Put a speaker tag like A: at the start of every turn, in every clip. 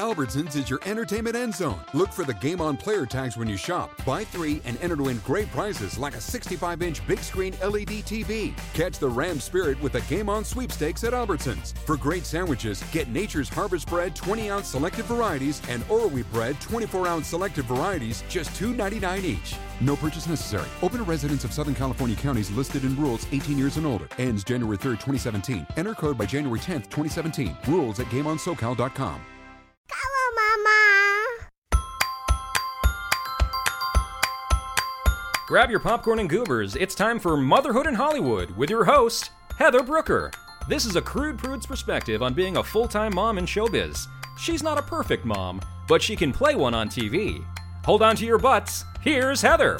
A: Albertsons is your entertainment end zone. Look for the game on player tags when you shop. Buy three and enter to win great prizes like a 65 inch big screen LED TV. Catch the Ram spirit with the game on sweepstakes at Albertsons. For great sandwiches, get Nature's Harvest Bread 20 ounce selected varieties and Wheat Bread 24 ounce selected varieties, just $2.99 each. No purchase necessary. Open to residents of Southern California counties listed in rules 18 years and older. Ends January 3rd, 2017. Enter code by January 10th, 2017. Rules at GameOnSoCal.com.
B: Grab your popcorn and goobers. It's time for Motherhood in Hollywood with your host, Heather Brooker. This is a crude prude's perspective on being a full time mom in showbiz. She's not a perfect mom, but she can play one on TV. Hold on to your butts. Here's Heather.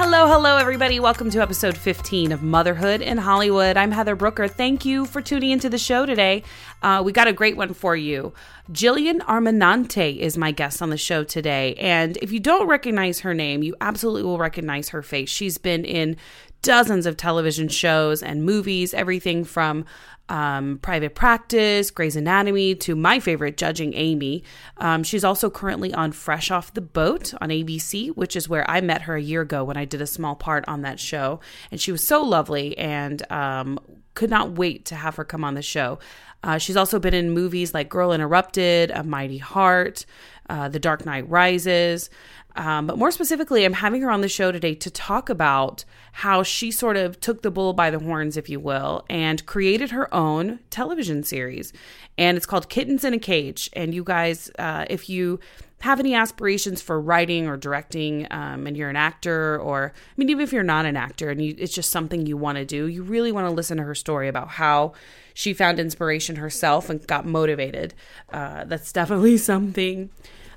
C: Hello, hello, everybody. Welcome to episode 15 of Motherhood in Hollywood. I'm Heather Brooker. Thank you for tuning into the show today. Uh, we got a great one for you. Jillian Armenante is my guest on the show today. And if you don't recognize her name, you absolutely will recognize her face. She's been in dozens of television shows and movies, everything from um, Private Practice, Grey's Anatomy, to my favorite, Judging Amy. Um, she's also currently on Fresh Off the Boat on ABC, which is where I met her a year ago when I did a small part on that show. And she was so lovely and um, could not wait to have her come on the show. Uh, she's also been in movies like Girl Interrupted, A Mighty Heart, uh, The Dark Knight Rises. Um, but more specifically, I'm having her on the show today to talk about how she sort of took the bull by the horns, if you will, and created her own television series. And it's called Kittens in a Cage. And you guys, uh, if you have any aspirations for writing or directing um, and you're an actor or i mean even if you're not an actor and you, it's just something you want to do you really want to listen to her story about how she found inspiration herself and got motivated uh, that's definitely something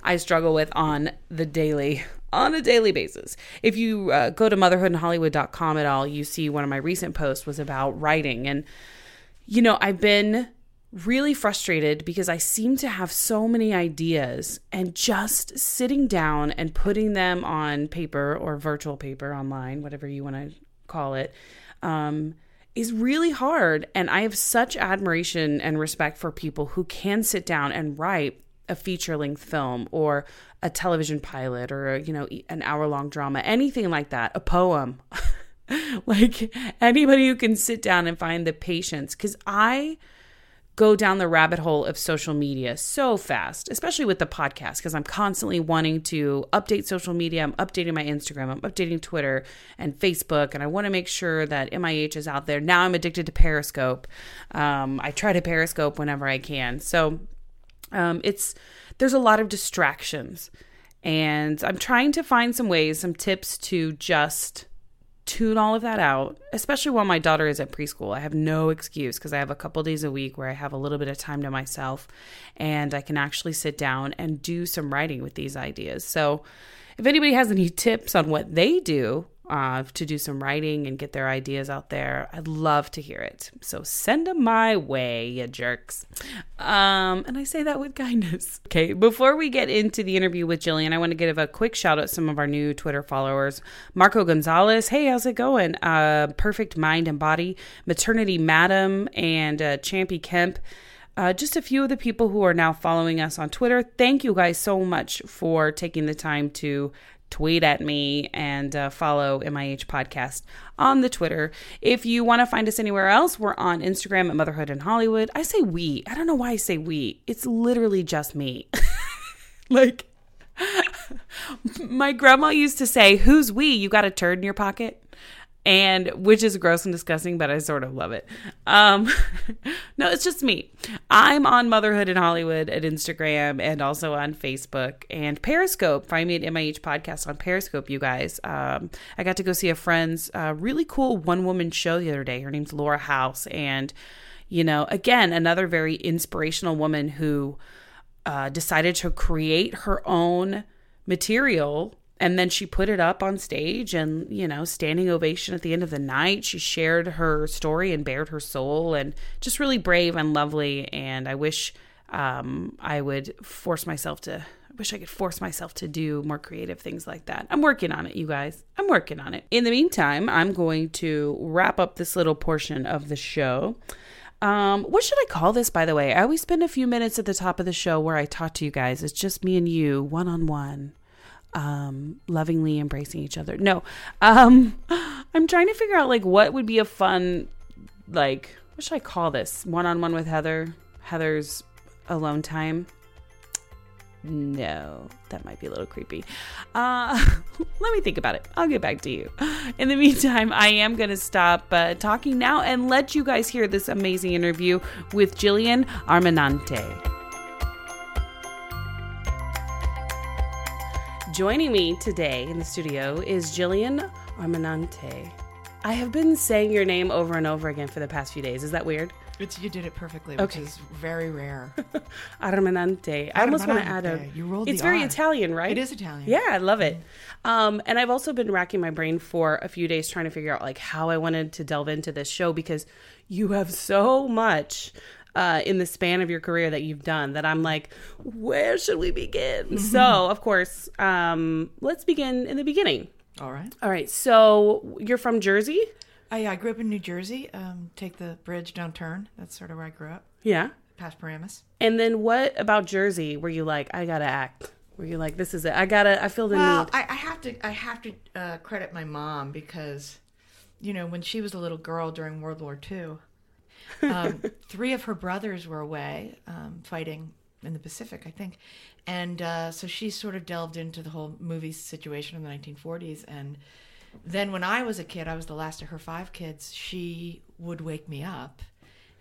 C: I struggle with on the daily on a daily basis. If you uh, go to motherhoodinhollywood.com at all, you see one of my recent posts was about writing and you know, I've been really frustrated because I seem to have so many ideas and just sitting down and putting them on paper or virtual paper online, whatever you want to call it, um, is really hard. And I have such admiration and respect for people who can sit down and write a feature length film or a television pilot or you know an hour long drama anything like that a poem. Like anybody who can sit down and find the patience cuz i go down the rabbit hole of social media so fast especially with the podcast because i'm constantly wanting to update social media. I'm updating my instagram i'm updating twitter and facebook and i want to make sure that mih is out there. Now i'm addicted to periscope. Um, i try to periscope whenever i can. So um, it's there's a lot of distractions, and I'm trying to find some ways, some tips to just tune all of that out, especially while my daughter is at preschool. I have no excuse because I have a couple days a week where I have a little bit of time to myself and I can actually sit down and do some writing with these ideas. So, if anybody has any tips on what they do uh, to do some writing and get their ideas out there. I'd love to hear it. So send them my way, you jerks. Um, and I say that with kindness. Okay, before we get into the interview with Jillian, I want to give a quick shout out to some of our new Twitter followers. Marco Gonzalez, hey, how's it going? Uh, Perfect Mind and Body, Maternity Madam, and uh, Champy Kemp. Uh, just a few of the people who are now following us on Twitter. Thank you guys so much for taking the time to tweet at me and uh, follow MIH Podcast on the Twitter. If you want to find us anywhere else, we're on Instagram at Motherhood in Hollywood. I say we. I don't know why I say we. It's literally just me. like, my grandma used to say, Who's we? You got a turd in your pocket? And which is gross and disgusting, but I sort of love it. Um, no, it's just me. I'm on Motherhood in Hollywood at Instagram and also on Facebook and Periscope. Find me at MIH Podcast on Periscope, you guys. Um, I got to go see a friend's uh, really cool one woman show the other day. Her name's Laura House. And, you know, again, another very inspirational woman who uh, decided to create her own material and then she put it up on stage and you know standing ovation at the end of the night. She shared her story and bared her soul and just really brave and lovely. And i wish um, i would force myself to i wish i could force myself to do more creative things like that. I'm working on it you guys. I'm working on it. In the meantime i'm going to wrap up this little portion of the show. Um, what should I call this, by the way? I always spend a few minutes at the top of the show where I talk to you guys. It's just me and you, one on one, um, lovingly embracing each other. No, um, I'm trying to figure out like what would be a fun, like, what should I call this? One on one with Heather. Heather's alone time. No, that might be a little creepy. Uh, let me think about it. I'll get back to you. In the meantime, I am going to stop uh, talking now and let you guys hear this amazing interview with Jillian Armenante. Joining me today in the studio is Jillian Armenante. I have been saying your name over and over again for the past few days. Is that weird?
D: It's, you did it perfectly, which
C: Okay.
D: is very rare.
C: Armenante. I almost want to add a.
D: You rolled
C: It's very
D: R.
C: Italian, right?
D: It is Italian.
C: Yeah, I love it. Um, and I've also been racking my brain for a few days trying to figure out like how I wanted to delve into this show because you have so much uh, in the span of your career that you've done that I'm like, where should we begin? So, of course, um, let's begin in the beginning.
D: All right.
C: All right. So you're from Jersey?
D: I, I grew up in New Jersey. Um, take the bridge, don't turn. That's sort of where I grew up.
C: Yeah.
D: Past Paramus.
C: And then what about Jersey? Were you like, I gotta act? Were you like, this is it? I gotta. I feel the
D: Well,
C: need.
D: I, I have to. I have to uh, credit my mom because, you know, when she was a little girl during World War II, um, three of her brothers were away um, fighting in the Pacific, I think, and uh, so she sort of delved into the whole movie situation in the 1940s. And then when I was a kid, I was the last of her five kids. She would wake me up.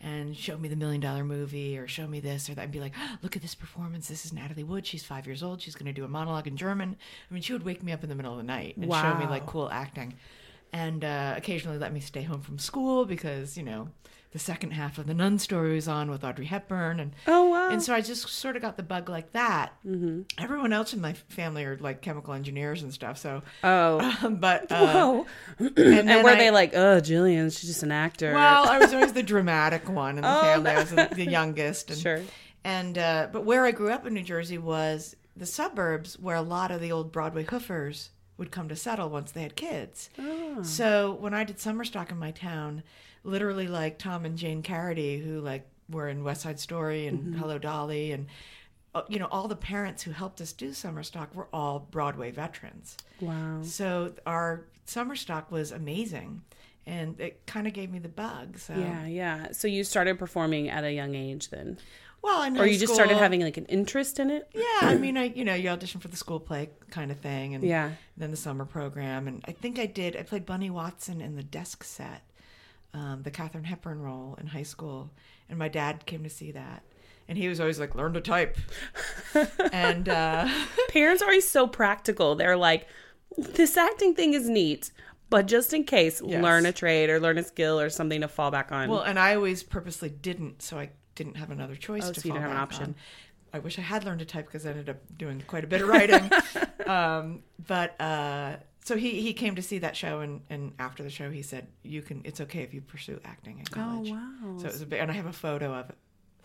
D: And show me the million dollar movie, or show me this or that, and be like, "Oh, "Look at this performance. This is Natalie Wood. She's five years old. She's going to do a monologue in German." I mean, she would wake me up in the middle of the night and show me like cool acting, and uh, occasionally let me stay home from school because you know the second half of the Nun story was on with Audrey Hepburn, and
C: oh wow.
D: and so I just sort of got the bug like that. Mm-hmm. Everyone else in my family are like chemical engineers and stuff. So,
C: oh.
D: but uh,
C: Whoa.
D: and,
C: And were
D: I-
C: they like, oh, Jillian, she's just an actor?
D: Well, I was always the dramatic one in the
C: Oh,
D: family. I was the, the youngest. And,
C: Sure.
D: And uh, but where I grew up in New Jersey was the suburbs, where a lot of the old Broadway hoofers would come to settle once they had kids.
C: Oh.
D: So when I did summer stock in my town, literally like Tom and Jane Carity, who like were in West Side Story and
C: Mm-hmm.
D: Hello Dolly, and uh, you know all the parents who helped us do summer stock were all Broadway veterans.
C: wow.
D: So our summer stock was amazing, and it kind of gave me the bug. So
C: Yeah, yeah. So you started performing at a young age then,
D: well, in
C: or you just started having like an interest in it?
D: Yeah, I mean, I you know you audition for the school play kind of thing, and
C: Yeah.
D: then the summer program, and I think I did. I played Bunny Watson in the desk set, um, the Katherine Hepburn role in high school, and my dad came to see that, and he was always like, "Learn to type," and uh,
C: Parents are always so practical. They're like, this acting thing is neat, but just in case,
D: Yes.
C: learn a trade or learn a skill or something to fall back on.
D: well, and I always purposely didn't, so I didn't have another choice
C: Oh,
D: to
C: so you didn't have an option.
D: on. I wish I had learned to type because I ended up doing quite a bit of writing. um, but uh, so he he came to see that show, and, and after the show, he said, "You can. It's okay if you pursue acting in college."
C: oh wow.
D: So it was a bit, and I have a photo of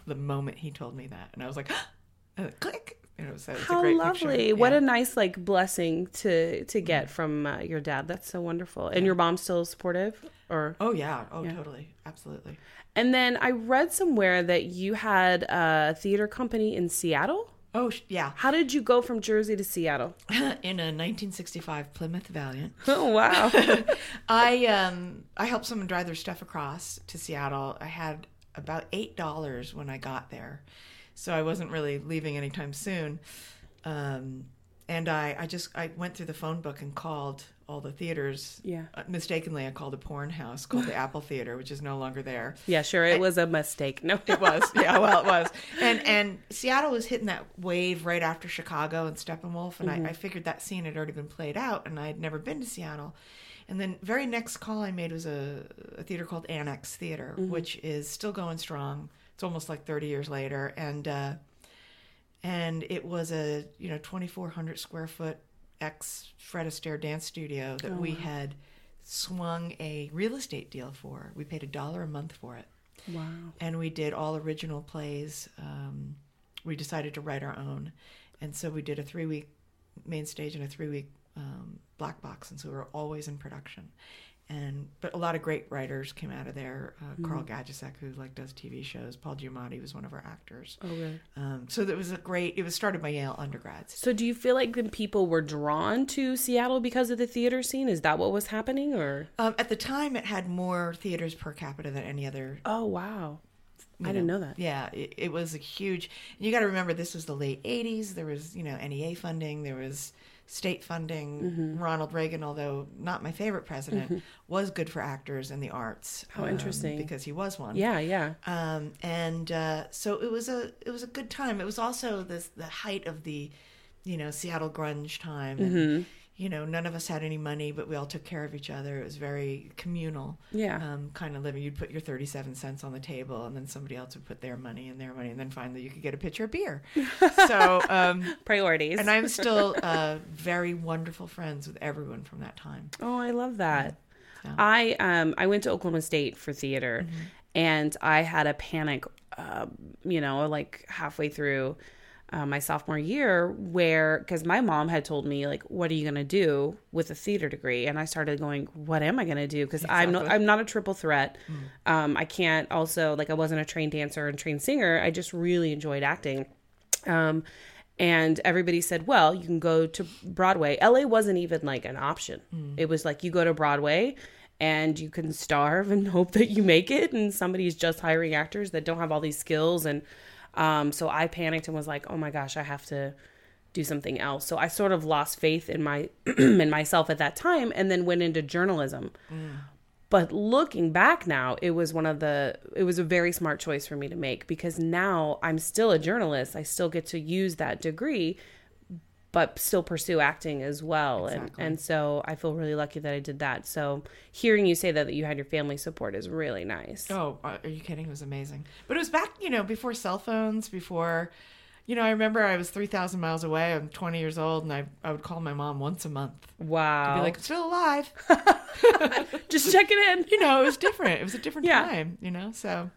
D: the moment he told me that, and I was like, and click. And it was, it was a
C: How lovely!
D: Picture.
C: What a nice like blessing to to get from uh, your dad. That's so wonderful. And your mom's still supportive, or
D: Oh yeah. Oh
C: Yeah.
D: totally. Absolutely.
C: And then I read somewhere that you had a theater company in Seattle.
D: Oh yeah.
C: How did you go from Jersey to Seattle?
D: In a 1965 Plymouth Valiant,
C: Oh wow!
D: I um I helped someone drive their stuff across to Seattle. I had about eight dollars when I got there, so I wasn't really leaving anytime soon. Um, and I I just I went through the phone book and called all the theaters.
C: Yeah.
D: Uh, mistakenly, I called a porn house called the Apple Theater, which is no longer there.
C: yeah, sure. It was a mistake. No,
D: It was, yeah. Well, it was, and and Seattle was hitting that wave right after Chicago and Steppenwolf, and I, I figured that scene had already been played out, and I had never been to Seattle. And then very next call I made was a, a theater called Annex Theater, which is still going strong. It's almost like thirty years later, and uh, and it was a you know twenty four hundred square foot ex Fred Astaire dance studio that we had swung a real estate deal for. We paid a dollar a month for it
C: wow.
D: and we did all original plays. Um, we decided to write our own, and so we did a three week main stage and a three week um, black box, and so we were always in production. And but a lot of great writers came out of there. Uh, Karl Gajdusek, who like does TV shows. Paul Giamatti was one of our actors.
C: Oh, really?
D: Um, so that was a great. It was started by Yale undergrads.
C: So, do you feel like the people were drawn to Seattle because of the theater scene? Is that what was happening, or?
D: Um, at the time, it had more theaters per capita than any other
C: Oh, wow! I
D: you
C: didn't know that.
D: Yeah, it, it was a huge. You got to remember, this was the late '80s. There was, you know, NEA funding. There was state funding.
C: Mm-hmm.
D: Ronald Reagan, although not my favorite president, was good for actors and the arts.
C: How
D: um,
C: interesting.
D: because he was one.
C: Yeah, yeah.
D: Um, and uh, so it was a it was a good time. It was also this the height of the, you know, Seattle grunge time. And,
C: Mm-hmm.
D: You know, none of us had any money, but we all took care of each other. It was very communal
C: Yeah.
D: um, kind of living. You'd put your 37 cents on the table, and then somebody else would put their money and their money, and then finally you could get a pitcher of beer. so, um,
C: Priorities.
D: and I'm still uh, very wonderful friends with everyone from that time.
C: Oh, I love that.
D: So-
C: I um I went to Oklahoma State for theater,
D: Mm-hmm.
C: and I had a panic, uh, you know, like halfway through uh, my sophomore year, where because my mom had told me like, "What are you gonna do with a theater degree?" And I started going, "What am I gonna do?" Because I'm no,
D: Exactly.
C: I'm not a triple threat. Um, I can't also like I wasn't a trained dancer and trained singer. I just really enjoyed acting. Um, and everybody said, well, you can go to Broadway. LA wasn't even like an option. It was like you go to Broadway and you can starve and hope that you make it. And somebody's just hiring actors that don't have all these skills. And um, so I panicked and was like, oh my gosh, I have to do something else. So I sort of lost faith in my in myself at that time and then went into journalism. But looking back now, it was one of the it was a very smart choice for me to make because now I'm still a journalist. I still get to use that degree but still pursue acting as well.
D: Exactly.
C: And and so I feel really lucky that I did that. So hearing you say that, that you had your family support is really nice.
D: Oh, uh, are you kidding? It was amazing. But it was back, you know, before cell phones, before, you know, I remember I was 3,000 miles away. I'm 20 years old, and I, I would call my mom once a month.
C: Wow.
D: Be like, still alive.
C: just check it in.
D: you know, it was different. It was a different
C: Yeah.
D: time, you know? So,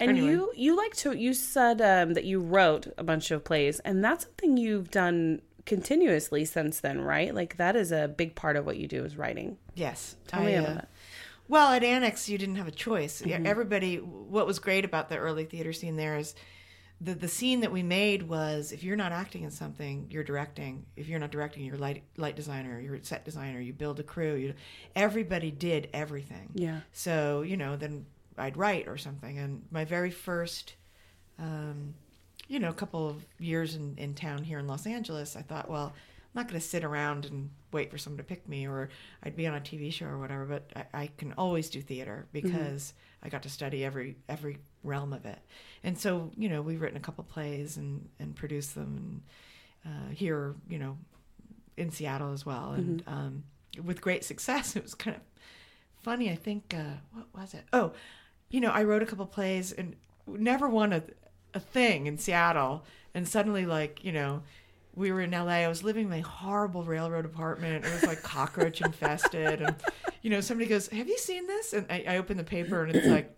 C: And
D: Anyway.
C: you you like to you said um, that you wrote a bunch of plays, and that's something you've done continuously since then, right? Like that is a big part of what you do is writing.
D: yes.
C: Tell
D: I,
C: me
D: uh,
C: about that.
D: Well, at Annex, you didn't have a choice. Yeah, Everybody, what was great about the early theater scene there is the the scene that we made was if you're not acting in something, you're directing. If you're not directing, you're light light designer, you're set designer, you build a crew. You, everybody did everything.
C: Yeah.
D: So you know, then I'd write or something. And my very first, um, you know, a couple of years in in town here in Los Angeles, I thought, well, I'm not going to sit around and wait for someone to pick me, or I'd be on a TV show or whatever. But I, I can always do theater because I got to study every every realm of it. And so, you know, we've written a couple plays and and produced them, and uh, here, you know, in Seattle as well, and um, with great success. It was kind of funny. I think uh, what was it? Oh, you know, I wrote a couple plays and never won a a thing in Seattle, and suddenly, like, you know. We were in LA. I was living in a horrible railroad apartment. It was like cockroach infested, and you know, somebody goes, "Have you seen this?" And I, I open the paper, and it's like,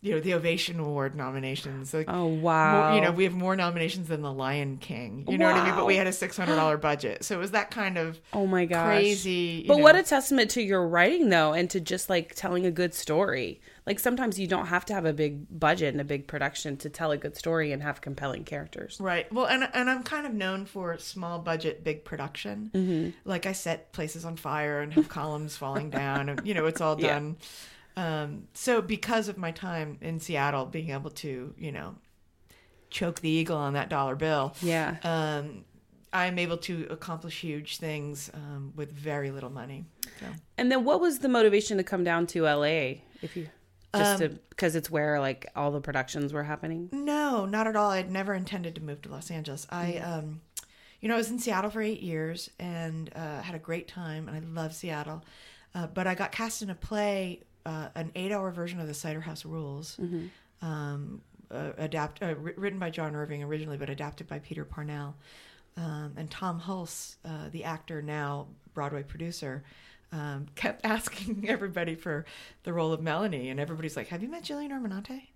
D: you know, the Ovation Award nominations. Like,
C: Oh
D: more,
C: wow!
D: you know, we have more nominations than The Lion King. You know what I mean? But we had a six hundred dollar budget, so it was that kind of
C: oh my gosh,
D: crazy.
C: But
D: know-
C: what a testament to your writing, though, and to just like telling a good story. Like sometimes you don't have to have a big budget and a big production to tell a good story and have compelling characters.
D: Right. Well, and and I'm kind of known for small budget, big production. Mm-hmm. Like I set places on fire and have columns falling down, and you know it's all
C: Yeah.
D: Um, so because of my time in Seattle, being able to you know choke the eagle on that dollar bill,
C: Yeah.
D: um, I'm able to accomplish huge things um, with very little money. So.
C: And then what was the motivation to come down to LA? If you just
D: Um,
C: because it's where like all the productions were happening.
D: No, not at all. I'd never intended to move to Los Angeles. I, um, you know, I was in Seattle for eight years and uh, had a great time, and I love Seattle. Uh, but I got cast in a play, uh, an eight-hour version of the Cider House Rules, um, uh, adapt uh, written by John Irving originally, but adapted by Peter Parnell. Um, and Tom Hulce, uh, the actor now Broadway producer, um, kept asking everybody for the role of Melanie, and everybody's like, "Have you met Jillian Armenante?"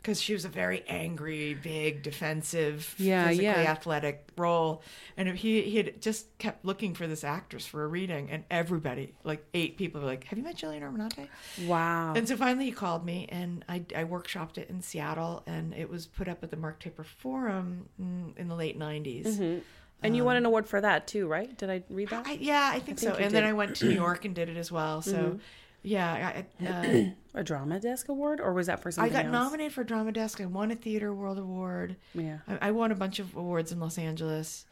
D: Because she was a very angry, big, defensive,
C: Yeah,
D: physically
C: yeah.
D: athletic role. And he he had just kept looking for this actress for a reading, and everybody, like eight people, were like, "Have you met Jillian Armenante?"
C: Wow.
D: And so finally he called me, and I, I workshopped it in Seattle, and it was put up at the Mark Taper Forum in the late 90s. Mm-hmm.
C: And you won an award for that too, right? Did I read that?
D: I, yeah, I think, so.
C: think you
D: And then. I went to New York and did it as well. So, mm-hmm. Yeah, I, I, uh,
C: a drama desk award, or was that for something?
D: I got
C: else?
D: nominated for Drama Desk. I won a Theater World Award.
C: Yeah.
D: I, I won a bunch of awards in Los Angeles.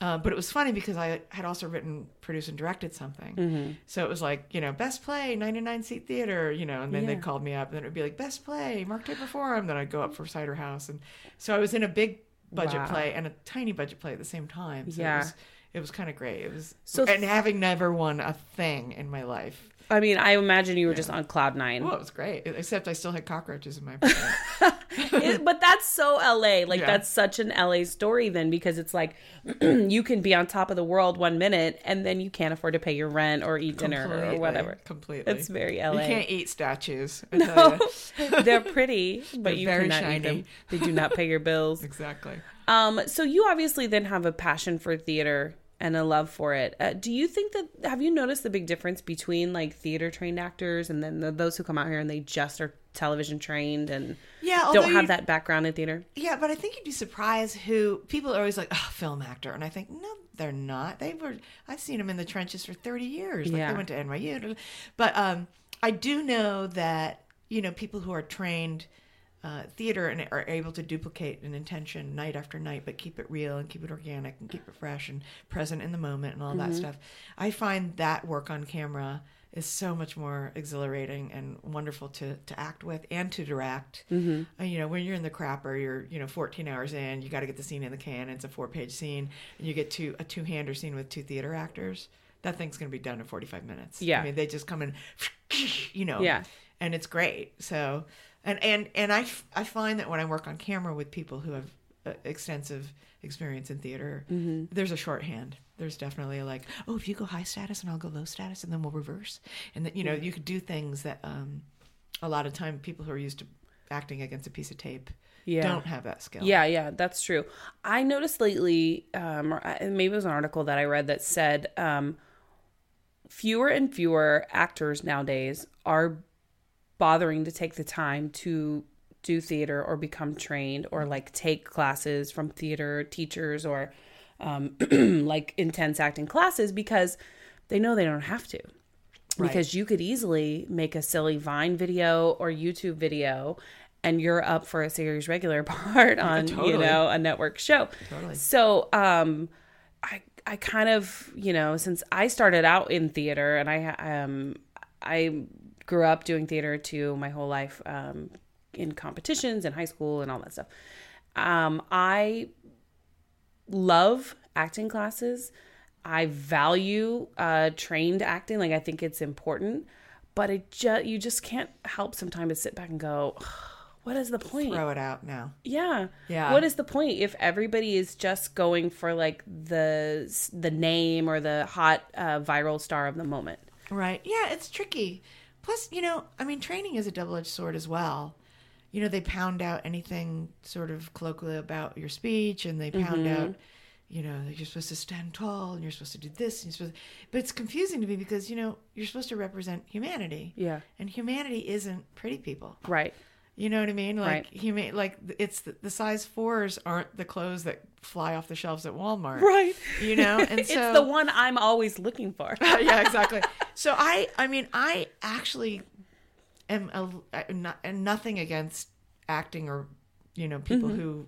D: Uh, but it was funny because I had also written, produced, and directed something.
C: Mm-hmm.
D: So it was like, you know, best play, 99 seat theater, you know, and then
C: Yeah.
D: they called me up and then it would be like, best play, Mark Taper Forum. Then I'd go up for Cider House. And so I was in a big budget
C: Wow.
D: play and a tiny budget play at the same time. So
C: Yeah.
D: It was, it was kind of great. It was,
C: So-
D: and having never won a thing in my life.
C: I mean, I imagine you were just on cloud nine.
D: Well, it was great, except I still had cockroaches in my apartment.
C: But that's so LA. Like
D: Yeah.
C: that's such an LA story then because it's like you can be on top of the world one minute and then you can't afford to pay your rent or eat dinner or whatever.
D: Completely.
C: It's very LA.
D: You can't eat statues. I tell.
C: They're pretty, but
D: They're
C: you cannot eat them. They do not pay your bills.
D: Exactly.
C: Um, so you obviously then have a passion for theater and a love for it. Uh, do you think that have you noticed the big difference between like theater trained actors and then the, those who come out here and they just are television trained and
D: Yeah,
C: don't have that background in theater?
D: Yeah, but I think you'd be surprised who people are always like, oh, film actor, and I think no, they're not. They were. I've seen them in the trenches for thirty years. Like
C: Yeah.
D: they went to NYU, but um, I do know that you know people who are trained. Uh, theater and are able to duplicate an intention night after night, but keep it real and keep it organic and keep it fresh and present in the moment and all that stuff. I find that work on camera is so much more exhilarating and wonderful to, to act with and to direct. Mm-hmm. Uh, you know, when you're in the crapper, you're you know 14 hours in, you got to get the scene in the can. It's a four page scene, and you get to a two hander scene with two theater actors. That thing's going to be done in 45 minutes.
C: Yeah.
D: I mean, they just come in, you know,
C: Yeah.
D: and it's great. So, and and and I f- I find that when I work on camera with people who have uh, extensive experience in theater,
C: Mm-hmm.
D: there's a shorthand. There's definitely a like, oh, if you go high status and I'll go low status, and then we'll reverse, and that you know you could do things that um, a lot of time people who are used to acting against a piece of tape
C: Yeah.
D: don't have that skill.
C: Yeah, yeah, that's true. I noticed lately, um, or I- maybe it was an article that I read that said um, fewer and fewer actors nowadays are bothering to take the time to do theater or become trained or like take classes from theater teachers or um, like intense acting classes because they know they don't have to because you could easily make a silly Vine video or YouTube video and you're up for a series regular part on you
D: totally.
C: know a network show.
D: Totally.
C: So um I I kind of, you know, since I started out in theater and I um I grew up doing theater too my whole life um in competitions in high school and all that stuff. Um I love acting classes. I value uh, trained acting. Like I think it's important, but it just you just can't help sometimes to sit back and go, what is the point?
D: throw it out now.
C: Yeah.
D: Yeah.
C: What is the point if everybody is just going for like the the name or the hot uh, viral star of the moment?
D: Right. Yeah, it's tricky. Plus, you know, I mean, training is a double edged sword as well. You know, they pound out anything sort of colloquially about your speech and they pound
C: Mm-hmm.
D: out, you know, that you're supposed to stand tall and you're supposed to do this and you're supposed but it's confusing to me because, you know, you're supposed to represent humanity.
C: Yeah.
D: And humanity isn't pretty people.
C: Right.
D: You know what I mean? Like
C: Right.
D: huma- like it's the, the size fours aren't the clothes that fly off the shelves at Walmart.
C: Right.
D: You know, and
C: it's the one I'm always looking for.
D: yeah, exactly. So I, I mean, I actually am a, not, nothing against acting or you know people
C: Mm-hmm.
D: who,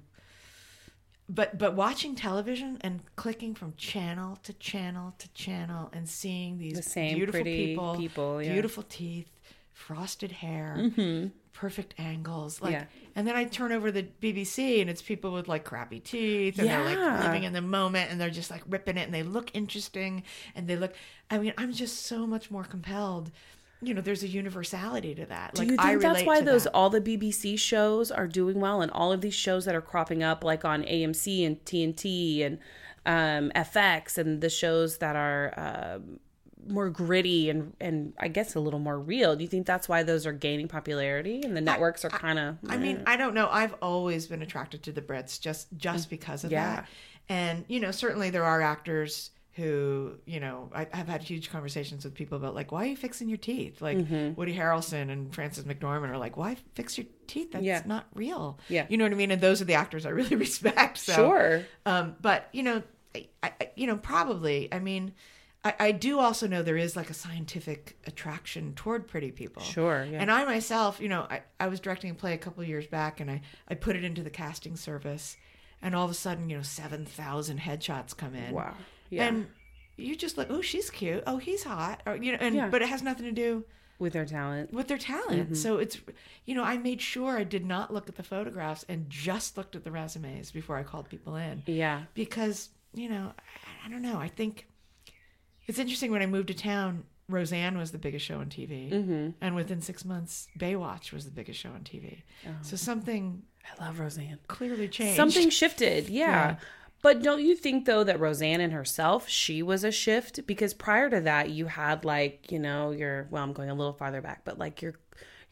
D: but but watching television and clicking from channel to channel to channel and seeing these
C: The same
D: beautiful
C: pretty
D: people,
C: people, yeah.
D: beautiful teeth, frosted hair. Perfect angles, like,
C: Yeah.
D: and then I turn over the BBC and it's people with like crappy teeth and they're like living in the moment and they're just like ripping it and they look interesting and they look I mean I'm just so much more compelled you know there's a universality to that
C: Do
D: like
C: you
D: I
C: think that's why those
D: that.
C: all the BBC shows are doing well, and all of these shows that are cropping up, like on AMC and TNT and um, FX, and the shows that are um, more gritty and and I guess a little more real. Do you think that's why those are gaining popularity and the networks are kind of?
D: I mean, I don't know. I've always been attracted to the Brits just just because of
C: Mm. Yeah.
D: that. And you know, certainly there are actors who, you know, I, I've had huge conversations with people about like, why are you fixing your teeth? Like
C: Mm-hmm.
D: Woody Harrelson and frances McDormand are like, why fix your teeth? That's
C: Yeah.
D: not real.
C: Yeah.
D: you know what I mean. And those are the actors I really respect. So,
C: Sure.
D: um, but you know, I, I, you know, probably. I mean, I, I do also know there is like a scientific attraction toward pretty people.
C: Sure, yeah.
D: And I myself, you know, I, I was directing a play a couple of years back, and I I put it into the casting service, and all of a sudden, you know, seven thousand headshots come in.
C: Wow. Yeah.
D: And you just like, oh, she's cute. Oh, he's hot. Or you know, and
C: Yeah.
D: but it has nothing to do
C: with their talent.
D: with their talent. Mm-hmm. So it's, you know, I made sure I did not look at the photographs and just looked at the resumes before I called people in.
C: Yeah.
D: Because, you know, I, I don't know. I think it's interesting when I moved to town, Roseanne was the biggest show on TV. Mm-hmm. And within six months, Baywatch was the biggest show on TV. So something
C: I love Roseanne.
D: clearly changed.
C: Something shifted, yeah.
D: Yeah.
C: But don't you think though that Roseanne and herself, she was a shift because prior to that you had like, you know, your well, I'm going a little farther back, but like your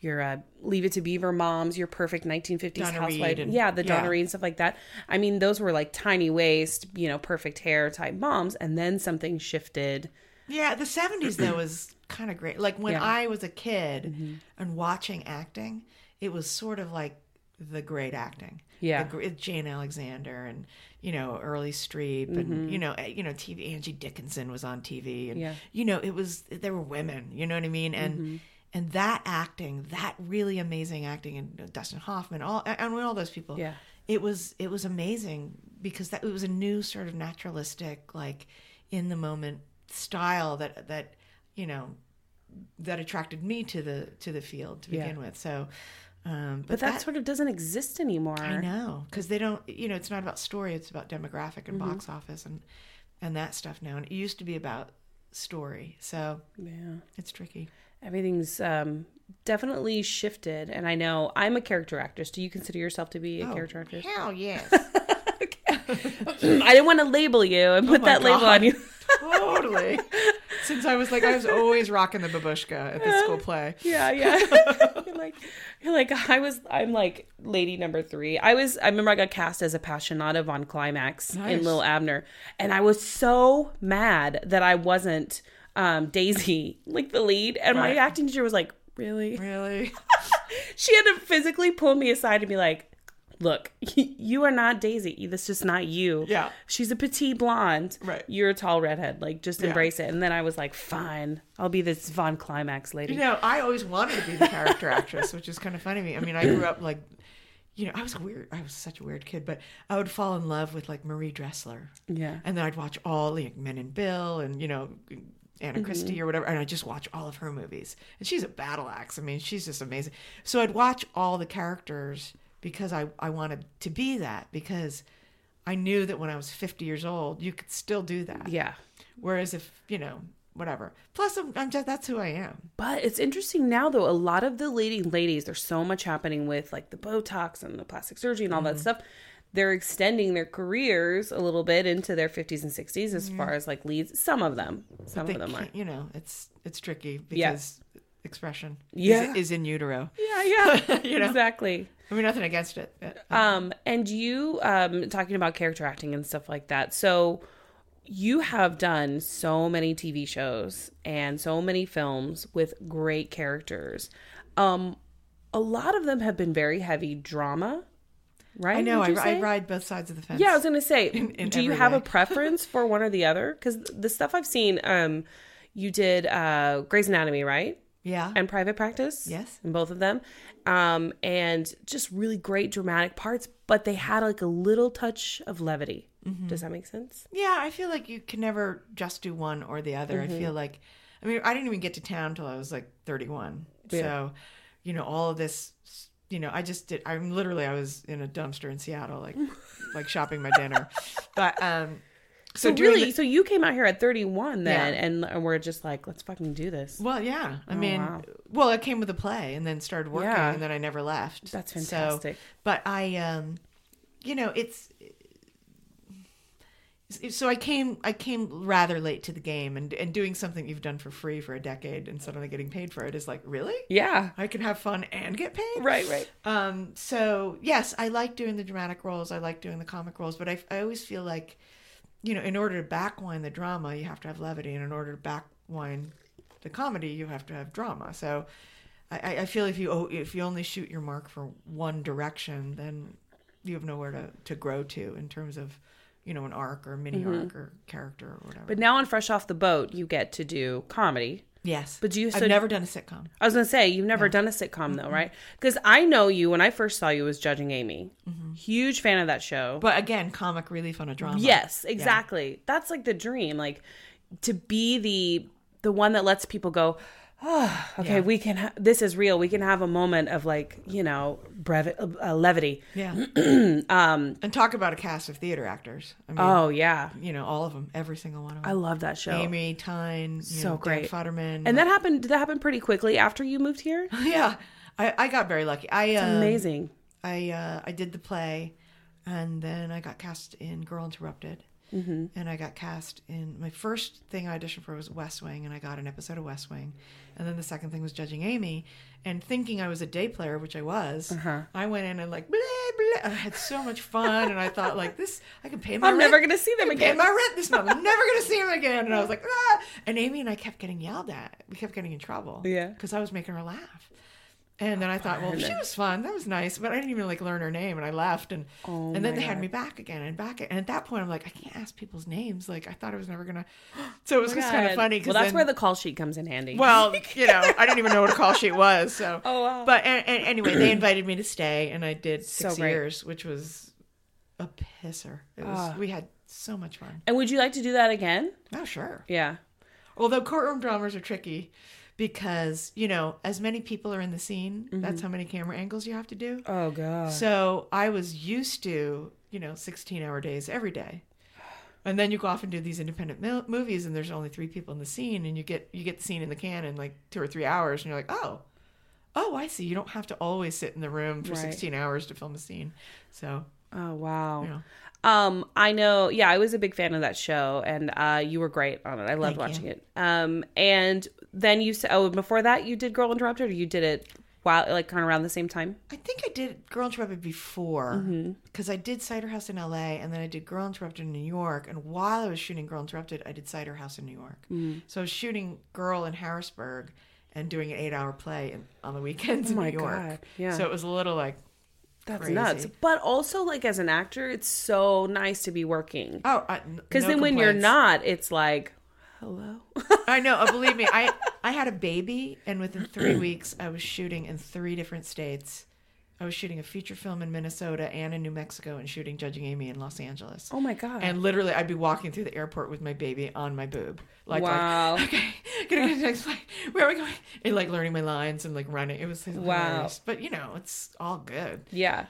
C: your uh, Leave It to Beaver moms, your perfect 1950s
D: Donna
C: housewife,
D: and-
C: yeah, the Donna
D: yeah.
C: Reed and stuff like that. I mean, those were like tiny waist, you know, perfect hair type moms, and then something shifted.
D: Yeah, the 70s, though, was kind of great. Like when
C: Yeah.
D: I was a kid and watching acting, it was sort of like the great acting.
C: Yeah.
D: The Jane Alexander and, you know, early Streep and, you know, eh, you know, TV, Angie Dickinson was on TV. And,
C: Yeah.
D: you know, it was, there were women, you know what I mean? And, and that acting, that really amazing acting, and Dustin Hoffman, all, and all those people.
C: Yeah.
D: It was, it was amazing because that, it was a new sort of naturalistic, like in the moment style that, that, you know, that attracted me to the to the field to
C: Yeah.
D: begin with. So, um, but,
C: But that,
D: that,
C: sort of doesn't exist anymore.
D: I know because they don't. You know, it's not about story; it's about demographic and
C: Mm-hmm.
D: box office and and that stuff now. And it used to be about story, so
C: Yeah.
D: it's tricky.
C: Everything's um definitely shifted and I know I'm a character actress. Do you consider yourself to be a character actress?
D: Hell yes,
C: I didn't want to label you and put
D: my
C: that label on you.
D: totally. Since I was like, I was always rocking the babushka at the school play.
C: Yeah, yeah. you're like, you're like, I was, I'm like lady number three. I was, I remember I got cast as a Passionata von Climax
D: Nice.
C: in Li'l Abner, and I was so mad that I wasn't um, Daisy, like the lead, and my acting teacher was like, really?
D: Really?
C: She had to physically pull me aside and be like. Look, you are not Daisy. That's just not you.
D: Yeah.
C: She's a petite blonde.
D: Right.
C: You're a tall redhead. Like, just embrace it. And then I was like, fine. I'll be this Von Climax lady.
D: You know, I always wanted to be the character actress, which is kind of funny to me. I mean, I grew up like, you know, I was weird. I was such a weird kid, but I would fall in love with like Marie Dressler.
C: Yeah.
D: And then I'd watch all like Min and Bill and, you know, Anna
C: Mm-hmm.
D: Christie or whatever. And I just watch all of her movies. And she's a battle axe. I mean, she's just amazing. So I'd watch all the characters because I, I wanted to be that because I knew that when I was 50 years old, you could still do that.
C: Yeah.
D: Whereas if, you know, whatever. Plus, I'm, I'm just, that's who I am.
C: But it's interesting now, though. A lot of the leading ladies, there's so much happening with like the Botox and the plastic surgery and all
D: Mm-hmm.
C: that stuff. They're extending their careers a little bit into their 50s and 60s as far as like leads. Some of them, some of them are.
D: you know, it's it's tricky
C: Yeah.
D: because expression
C: Yeah.
D: is, is in utero.
C: Yeah, yeah,
D: You know?
C: exactly.
D: I mean, nothing against it. but-
C: Um, and you um talking about character acting and stuff like that. So you have done so many TV shows and so many films with great characters. Um, a lot of them have been very heavy drama, right?
D: I know. I, I ride both sides of the fence.
C: Yeah, I was gonna say,
D: in
C: do you have a preference for one or the other? Because the stuff I've seen, um, you did uh, Grey's Anatomy, right?
D: yeah.
C: and private practice.
D: Yes.
C: In both of them. Um, and just really great dramatic parts, but they had like a little touch of levity.
D: Mm-hmm.
C: Does that make sense?
D: yeah, I feel like you can never just do one or the other.
C: Mm-hmm.
D: I feel like, I mean, I didn't even get to town till I was like 31.
C: Yeah.
D: So, you know, all of this, you know, I just did. I'm literally, I was in a dumpster in Seattle, like, like shopping my dinner. But um, so,
C: So, really,
D: the-
C: so you came out here at 31 then,
D: Yeah.
C: and, and we're just like, let's fucking do this.
D: Well, yeah. I mean,
C: Oh, wow.
D: well, I came with a play and then started working,
C: Yeah.
D: and then I never left.
C: That's
D: So-
C: fantastic.
D: but I, um, you know, it's so I came I came rather late to the game and and doing something you've done for free for a decade and suddenly getting paid for it is like really
C: Yeah.
D: I can have fun and get paid
C: Right, right.
D: um so yes I like doing the dramatic roles I like doing the comic roles but I I always feel like you know in order to backwine the drama you have to have levity and in order to backwine the comedy you have to have drama so I, I- feel if you if you only shoot your mark for one direction then you have nowhere to, to grow to in terms of you know an arc or mini mm-hmm. arc or character or whatever
C: But now on Fresh Off the Boat, you get to do comedy.
D: yes
C: But do you
D: I've
C: so-
D: never done a sitcom
C: I was gonna say you've never done a sitcom though, right? Because I know you when I first saw you was Judging Amy. Mm-hmm. Huge fan of that show.
D: but again comic relief on a drama
C: yes, exactly. That's like the dream, like to be the the one that lets people go. Oh, okay,
D: Yeah.
C: we can. Ha- this is real. We can have a moment of like you know brevi- uh, levity.
D: yeah um and talk about a cast of theater actors I mean
C: Oh yeah,
D: you know all of them every single one of them
C: I love that show.
D: Amy Tyne
C: So
D: know,
C: great.
D: Dan Futterman
C: And that happened. Did that happen pretty quickly after you moved here?
D: yeah I, I got very lucky I um,
C: Amazing.
D: I uh, I did the play, and then I got cast in Girl Interrupted, mm-hmm. and I got cast in my first thing I auditioned for was West Wing, and I got an episode of West Wing, and then the second thing was Judging Amy, and thinking I was a day player, which I was,
C: Uh-huh.
D: I went in and like blah blah. I had so much fun, and I thought like this, I can pay my.
C: I'm
D: rent.
C: never gonna see them
D: can pay
C: again.
D: my rent this month. I'm never gonna see them again, and I was like, ah. and Amy and I kept getting yelled at. We kept getting in trouble.
C: Yeah.
D: because I was making her laugh. And then I thought, well, she was fun. That was nice, but I didn't even like learn her name, and I left. And
C: Oh
D: and then they had me back again and back. And at that point, I'm like, I can't ask people's names. Like I thought I was never gonna. So it was just kind of funny.
C: Well, that's
D: then-
C: where the call sheet comes in handy.
D: well, you know, I didn't even know what a call sheet was. So,
C: Oh, wow.
D: But and, and anyway, they invited me to stay, and I did six
C: So
D: years, which was a pisser. It was.
C: Ah.
D: We had so much fun.
C: and would you like to do that again?
D: Oh, sure.
C: Yeah.
D: Although courtroom dramas are tricky because, you know, as many people are in the scene,
C: Mm-hmm.
D: that's how many camera angles you have to do.
C: Oh god.
D: So I was used to, you know, 16 hour days every day. And then you go off and do these independent mil- movies and there's only three people in the scene and you get you get the scene in the can in like 2 or 3 hours and you're like, "Oh. Oh, I see. You don't have to always sit in the room for
C: Right.
D: 16 hours to film a scene." So,
C: Oh wow.
D: you know.
C: Um, I know. Yeah, I was a big fan of that show, and uh, you were great on it. I loved
D: Thank
C: watching
D: you.
C: it. Um, and then you said, oh, before that, you did Girl Interrupted, or you did it while, like, kind of around the same time.
D: I think I did Girl Interrupted before mm-hmm. because I did Cider House in LA and then I did Girl Interrupted in New York. And while I was shooting Girl Interrupted, I did Cider House in New York. Mm. So I was shooting Girl in Harrisburg and doing an eight hour play in, on the weekends oh in
C: Oh my
D: New York.
C: God, yeah.
D: So it was a little like,
C: That's
D: Crazy.
C: nuts. But also, like, as an actor, it's so nice to be working
D: oh,
C: because then when you're not, it's like, hello.
D: I know. uh, Believe me, I I had a baby, and within three weeks, I was shooting in three different states. I was shooting a feature film in Minnesota and in New Mexico, and shooting Judging Amy in Los Angeles.
C: oh my god.
D: And literally, I'd be walking through the airport with my baby on my boob, like,
C: Wow.
D: like okay, gonna get to the next flight. Where are we going? And like learning my lines and like running. It was hilarious.
C: Wow.
D: But you know, it's all good.
C: yeah.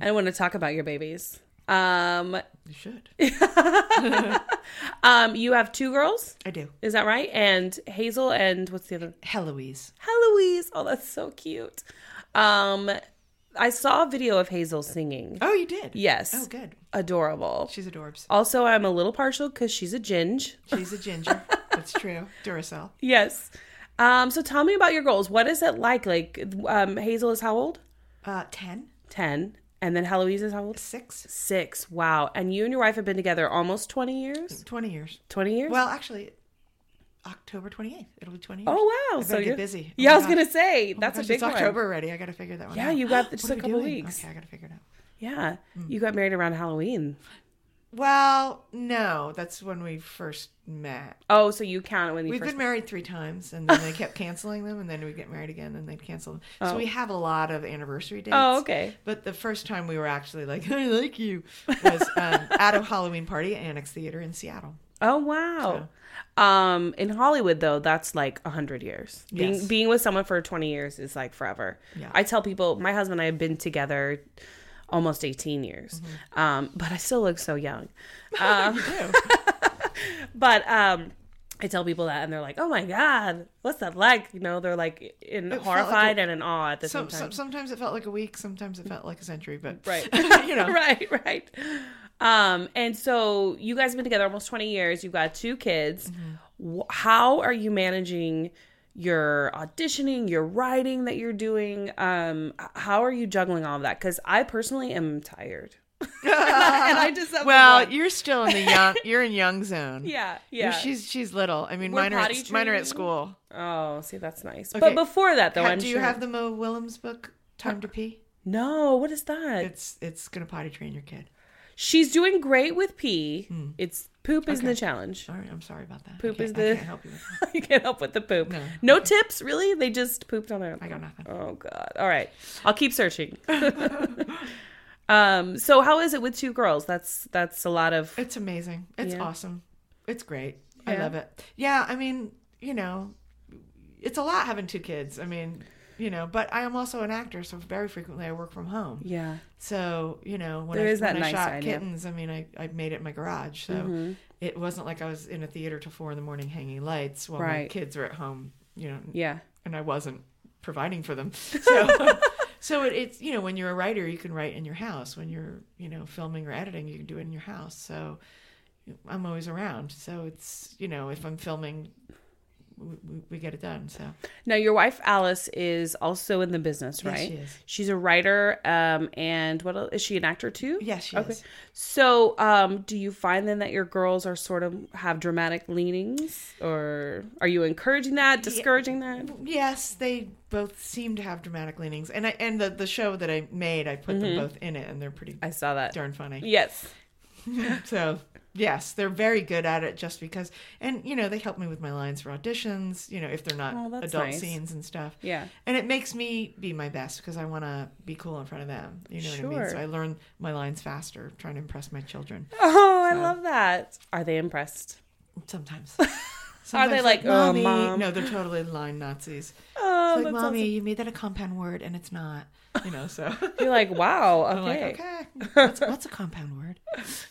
C: I want to talk about your babies. Um,
D: You should.
C: um, you have two girls,
D: I do.
C: is that right? And Hazel and what's the other?
D: Heloise.
C: Heloise. Oh, that's so cute. Um, I saw a video of Hazel singing.
D: Oh, you did.
C: Yes.
D: Oh, good.
C: Adorable.
D: She's adorbs.
C: Also, I'm a little partial because she's a ginge.
D: She's a ginger. That's true. Duracell.
C: Yes. Um, so tell me about your goals. What is it like? Like, um, Hazel is how old?
D: Uh, ten,
C: 10. And then Heloise is how old?
D: six,
C: Six. Wow. And you and your wife have been together almost 20 years?
D: twenty years.
C: 20 years?
D: Well, actually, October twenty eighth. It'll be twenty years.
C: oh, wow. So you're
D: busy. Oh
C: Yeah,
D: my
C: I was going to say,
D: Oh
C: that's
D: gosh,
C: a big
D: it's
C: one.
D: October already. I got to figure that one
C: Yeah,
D: out.
C: Yeah, you got just a couple
D: doing?
C: weeks.
D: Okay, I got to figure it out.
C: Yeah.
D: Mm.
C: You got married around Halloween.
D: Well, no, that's when we first met.
C: Oh, so you count when
D: We've been married three times, and then they kept canceling them, and then we get married again, and they'd cancel them. So we have a lot of anniversary dates.
C: Oh, okay.
D: But the first time we were actually like, I like you, was um, at a Halloween party at Annex Theater in Seattle.
C: Oh wow. Um, in Hollywood though, that's like a hundred years. Being
D: Yes.
C: being with someone for twenty years is like forever.
D: Yeah.
C: I tell people, my husband and I have been together almost eighteen years,
D: Mm-hmm.
C: um, but I still look so young. Um,
D: You do.
C: but um, I tell people that, and they're like, "Oh my god, what's that like?" You know, they're like in
D: felt like
C: horrified
D: a-
C: and in awe at the
D: Some,
C: same time.
D: some, sometimes it felt like a week, sometimes it felt like a century, but
C: Right.
D: you know,
C: right, right. Um, and so you guys have been together almost 20 years. You've got two kids.
D: Mm-hmm.
C: How are you managing your auditioning, your writing that you're doing? Um, how are you juggling all of that? Because I personally am tired. and I just
D: Well, you're still in the young. You're in young zone.
C: yeah,
D: You're-
C: yeah.
D: She's she's little. I mean,
C: We're
D: mine are
C: potty
D: at, mine are at school.
C: oh, see, that's nice.
D: Okay.
C: But before that, though,
D: Ha- do you have the Mo Willems book, Time to Pee?
C: No, what is that?
D: It's it's gonna potty train your kid.
C: She's doing great with pee. It's poop isn't.
D: Okay.
C: the challenge.
D: All right, I'm sorry about that.
C: Poop is
D: I
C: the-
D: can't help you with that.
C: you can't help with the poop.
D: No.
C: No, tips, really? They just pooped on their own.
D: I got nothing.
C: Oh god. All right. I'll keep searching. um so how is it with two girls? That's that's a lot of
D: It's amazing. It's
C: Yeah.
D: awesome. It's great. I love it. Yeah, I mean, you know, it's a lot having two kids. I mean, you know, but I am also an actor, so very frequently I work from home.
C: Yeah.
D: So, you know, when
C: There
D: I,
C: is that
D: when I shot
C: side, yeah.
D: kittens, I mean, I, I made it in my garage. So
C: Mm-hmm.
D: it wasn't like I was in a theater till four in the morning hanging lights while my kids were at home, you know,
C: Yeah.
D: and I wasn't providing for them. So, so it, it's you know when you're a writer, you can write in your house. When you're you know filming or editing, you can do it in your house. So I'm always around. So it's you know if I'm filming, we, we, get it done. So
C: Now your wife Alice is also in the business,
D: Yes,
C: right?
D: she is.
C: She's a writer um and what else, is she an actor too?
D: yes, she
C: Okay.
D: is.
C: So, um, do you find then that your girls are sort of have dramatic leanings, or are you encouraging that, discouraging that?
D: Yes, they both seem to have dramatic leanings, and I and the the show that I made, I put them both in it, and they're pretty
C: Mm-hmm. I saw that.
D: darn funny.
C: Yes.
D: So yes, they're very good at it just because, and you know, they help me with my lines for auditions. You know, if they're not
C: Oh,
D: adult
C: nice.
D: scenes and stuff.
C: Yeah.
D: And it makes me be my best because I want to be cool in front of them. You know what I mean? So I learn my lines faster, trying to impress my children.
C: Oh, I love that. Are they impressed?
D: Sometimes.
C: Are they
D: Sometimes
C: like, oh,
D: mommy?
C: mom?
D: No, they're totally line Nazis.
C: Oh,
D: It's like, mommy,
C: awesome.
D: you made that a compound word, and it's not. You know, so
C: You're like, wow.
D: I'm
C: Okay.
D: like, okay, what's, what's a compound word?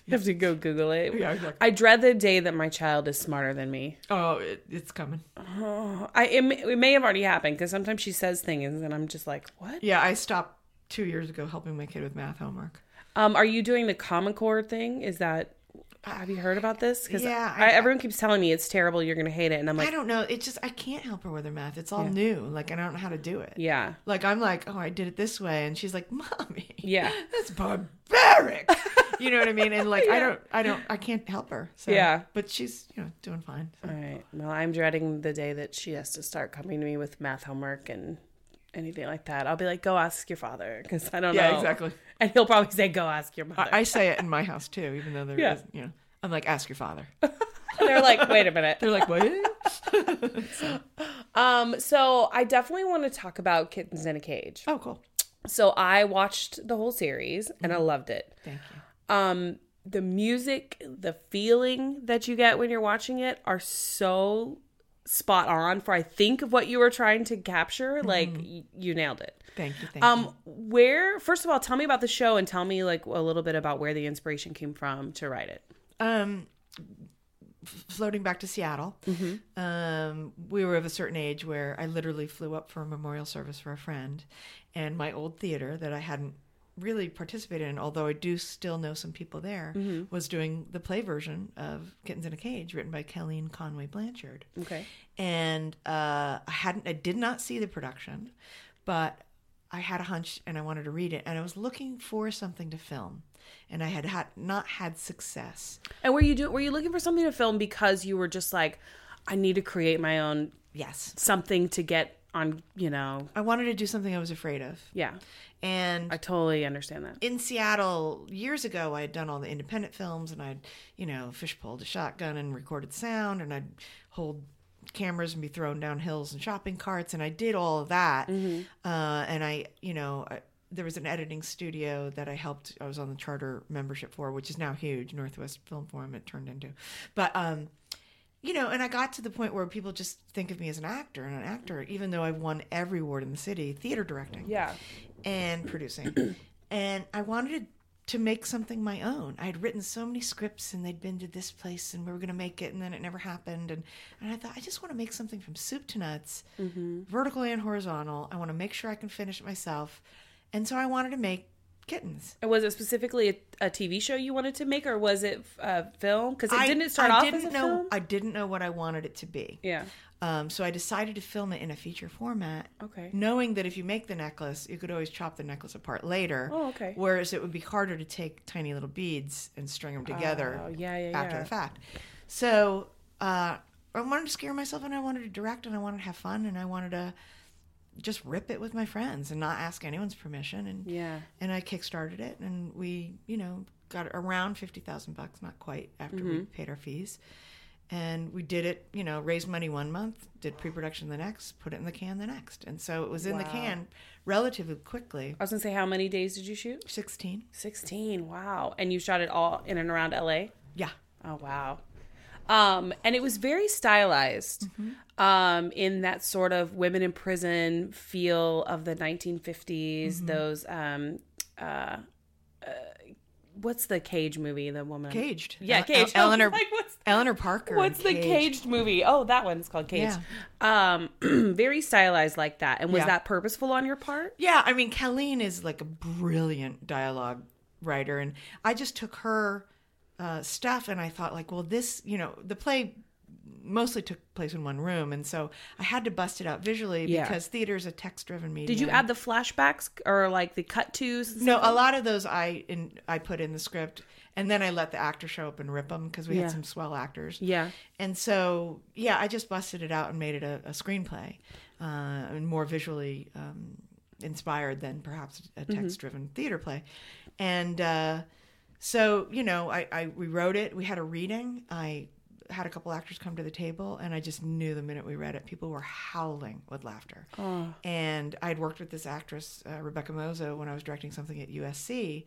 C: You have to go Google it.
D: Yeah, exactly.
C: I dread the day that my child is smarter than me.
D: Oh, it, it's coming.
C: Oh, I it, may- it may have already happened because sometimes she says things and I'm just like, what?
D: Yeah, I stopped two years ago helping my kid with math homework.
C: Um, are you doing the Common Core thing? Is that have you heard about this? Because
D: Yeah,
C: I,
D: I-
C: everyone keeps telling me it's terrible. You're gonna hate it, and I'm like, I
D: don't know. It's just I can't help her with her math. It's all new. Like I don't know how to do it.
C: yeah,
D: Like I'm like, oh, I did it this way, and she's like, mommy,
C: Yeah.
D: that's barbaric. you know what I mean? And like I don't, I don't, I can't help her. So,
C: Yeah.
D: but she's you know doing fine. So.
C: all right. Well, I'm dreading the day that she has to start coming to me with math homework and anything like that. I'll be like, go ask your father because I don't
D: Yeah,
C: know.
D: exactly.
C: And he'll probably say, go ask your mother.
D: I, I say it in my house too, even though there
C: Yeah.
D: is, you know, I'm like, ask your father.
C: They're like, wait a minute.
D: They're like, what?
C: Um, so I definitely want to talk about Kittens in a Cage.
D: oh, cool.
C: So I watched the whole series and
D: Mm-hmm.
C: I loved it.
D: Thank you.
C: um the music the feeling that you get when you're watching it are so spot on for i think of what you were trying to capture like y- you nailed it
D: Thank you. Mm-hmm. Thank you.
C: um where first of all tell me about the show and tell me like a little bit about where the inspiration came from to write it
D: um floating back to Seattle. Um, we were of a certain age where I literally flew up for a memorial service for a friend, and my old theater that I hadn't really participated in, although I do still know some people there, was doing the play version of Kittens in a Cage, written by Kelleen Conway Blanchard.
C: Okay.
D: And uh, I hadn't, I did not see the production, but I had a hunch and I wanted to read it, and I was looking for something to film, and I had, had not had success.
C: and were you do were you looking for something to film because you were just like i need to create my own
D: Yes,
C: something to get on you know
D: I wanted to do something I was afraid of,
C: yeah
D: and
C: i totally understand that
D: in Seattle years ago, I had done all the independent films, and I'd you know fish pulled a shotgun and recorded sound, and I'd hold cameras and be thrown down hills and shopping carts, and I did all of that. Uh, and I, you know, I, there was an editing studio that I helped. I was on the charter membership for, which is now huge, Northwest Film Forum. It turned into, but um, you know, and I got to the point where people just think of me as an actor and an actor, even though I've won every award in the city, theater directing
C: yeah
D: and producing. and I wanted to make something my own. I had written so many scripts and they'd been to this place and we were going to make it and then it never happened. And, and I thought, I just want to make something from soup to nuts, mm-hmm. vertical and horizontal. I want to make sure I can finish it myself. And so I wanted to make kittens.
C: And was it specifically a, a TV show you wanted to make, or was it uh, film? Because it didn't start
D: I
C: off
D: didn't
C: as a
D: know,
C: film.
D: I didn't know what I wanted it to be.
C: yeah.
D: Um, so I decided to film it in a feature format.
C: Okay.
D: Knowing that if you make the necklace, you could always chop the necklace apart later.
C: Oh, okay.
D: Whereas it would be harder to take tiny little beads and string them together
C: Oh, yeah, yeah,
D: after
C: yeah.
D: the fact. So uh, I wanted to scare myself and I wanted to direct and I wanted to have fun and I wanted to just rip it with my friends and not ask anyone's permission. And
C: Yeah.
D: and I kickstarted it, and we, you know, got around fifty thousand bucks, not quite, after we
C: Mm-hmm.
D: paid our fees, and we did it. You know, raised money one month, did pre-production the next, put it in the can the next, and so it was in the can relatively quickly.
C: I was gonna say, how many days did you shoot?
D: Sixteen.
C: Sixteen. Wow. And you shot it all in and around LA.
D: yeah,
C: Oh wow. Um, and it was very stylized um, in that sort of women in prison feel of the 1950s. Those um, uh, uh, what's the Cage movie? The woman
D: caged.
C: Yeah,
D: El-
C: Cage.
D: El- Eleanor,
C: Like, what's
D: Eleanor Parker.
C: what's the caged movie? Oh, that one's called Caged. Um, very stylized like that. And was
D: Yeah.
C: that purposeful on your part?
D: Yeah, I mean, Kelleen is like a brilliant dialogue writer, and I just took her uh, stuff and I thought, like, well, this, you know, the play mostly took place in one room, and so I had to bust it out visually
C: Yeah.
D: because theater is a text-driven medium.
C: Did you add the flashbacks or like the cut tos?
D: No, a lot of those I in I put in the script, and then I let the actor show up and rip them because we
C: Yeah.
D: had some swell actors.
C: Yeah.
D: And so, yeah, I just busted it out and made it a, a screenplay, uh, and more visually um, inspired than perhaps a text-driven theater play. And uh, so, you know, I, I we wrote it. We had a reading. I had a couple actors come to the table, and I just knew the minute we read it, people were howling with laughter. And I had worked with this actress, uh, Rebecca Mozo, when I was directing something at USC,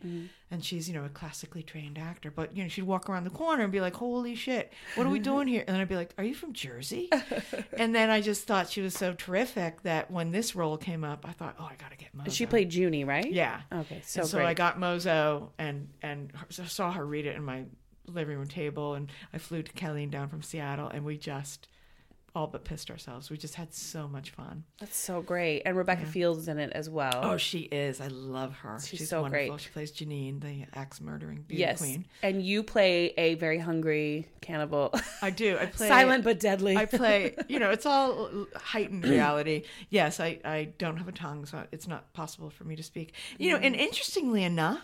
D: and she's you know a classically trained actor, but you know she'd walk around the corner and be like, "Holy shit, what are we doing here?" And then I'd be like, "Are you from Jersey?" and then I just thought she was so terrific that when this role came up, I thought, "Oh, I got to get Mozo."
C: She played Junie, right?
D: Yeah.
C: Okay, so
D: And so
C: great.
D: I got Mozo and and saw her read it in my living room table, and I flew to Kelleen down from Seattle, and we just all but pissed ourselves. We just had so much fun.
C: That's so great. And Rebecca Fields is in it as well.
D: Oh, she is. I love her.
C: She's so
D: wonderful.
C: great.
D: She plays Janine, the axe murdering beauty
C: yes.
D: queen.
C: And you play a very hungry cannibal.
D: I do. I play
C: Silent but deadly.
D: I play. You know, it's all heightened reality. Yes, I I don't have a tongue, so it's not possible for me to speak. You know, and interestingly enough.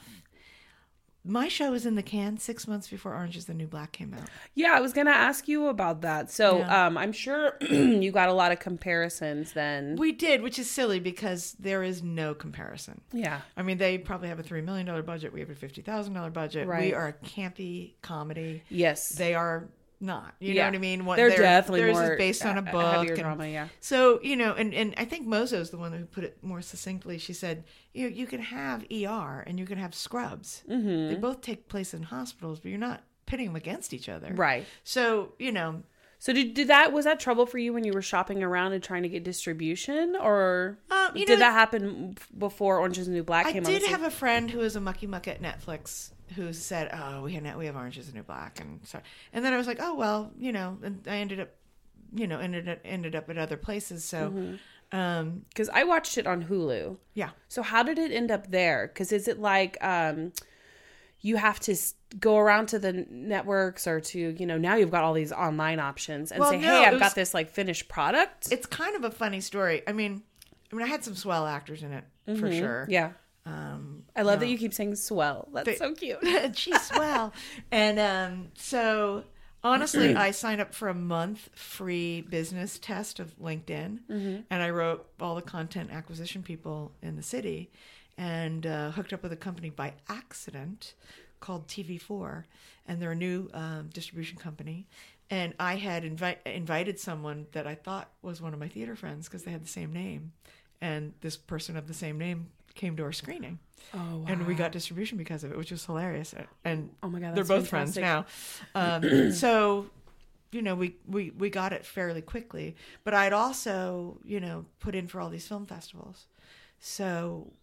D: My show was in the can six months before Orange is the New Black came out.
C: yeah, I was going to ask you about that. So
D: Yeah.
C: um, I'm sure you got a lot of comparisons then.
D: We did, which is silly because there is no comparison.
C: yeah.
D: I mean, they probably have a $3 million budget. We have a $50,000 budget. We are a campy comedy.
C: Yes.
D: They are not. You
C: Yeah.
D: know what I mean? What,
C: They're definitely
D: theirs
C: more
D: is based on a book. and-
C: drama, yeah.
D: So, you know, and, and I think Mozo's the one who put it more succinctly. She said, you you can have ER and you can have scrubs. Mm-hmm. They both take place in hospitals, but you're not pitting them against each other.
C: Right.
D: So, you know,
C: So did, did that was that trouble for you when you were shopping around and trying to get distribution, or
D: Um,
C: did
D: know,
C: that happen before Orange is the New Black
D: I
C: came on? I did
D: have a friend who was a mucky muck at Netflix who said, "Oh, we have we have Orange is the New Black," and so and then I was like, "Oh well, you know," and I ended up, you know, ended up, ended up at other places. So,
C: Mm-hmm.
D: um,
C: because I watched it on Hulu.
D: yeah,
C: So how did it end up there? Because is it like um, you have to go around to the networks or to you know now you've got all these online options and
D: Well,
C: say,
D: no,
C: hey, I've
D: was-
C: got this like finished product.
D: it's kind of a funny story. I mean, I mean, I had some swell actors in it for sure.
C: Mm-hmm. yeah,
D: Um,
C: I love that you keep saying swell. That's
D: They-
C: so cute.
D: she's swell. And um, so honestly, I signed up for a month free business test of LinkedIn, and I wrote all the content acquisition people in the city, and uh, hooked up with a company by accident called TV4, and they're a new um, distribution company. And I had invi- invited someone that I thought was one of my theater friends because they had the same name, and this person of the same name came to our screening
C: Oh,
D: and we got distribution because of it, which was hilarious. And
C: Oh my God,
D: they're both friends now. Um, so, you know, we, we we got it fairly quickly. But I'd also, you know, put in for all these film festivals. So,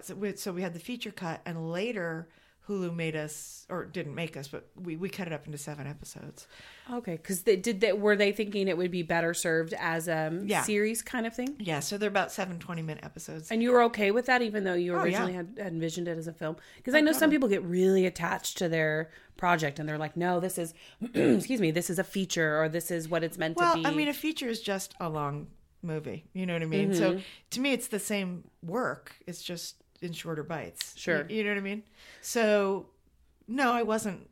D: so we, so we had the feature cut, and later Hulu made us, or didn't make us, but we, we cut it up into seven episodes.
C: Okay, because they did they were they thinking it would be better served as a
D: Yeah.
C: series kind of thing?
D: Yeah, so they're about seven 20 minute episodes.
C: And you were okay with that, even though you
D: Oh, yeah.
C: originally had, had envisioned it as a film? Because I know some people get really attached to their project, and they're like, "No, this is, excuse me, this is a feature, or this is what it's meant
D: Well,
C: to be."
D: Well, I mean, a feature is just a long movie. You know what I mean? So
C: Mm-hmm.
D: to me, it's the same work. It's just in shorter bites.
C: Sure.
D: You, you know what I mean? So, no, I wasn't,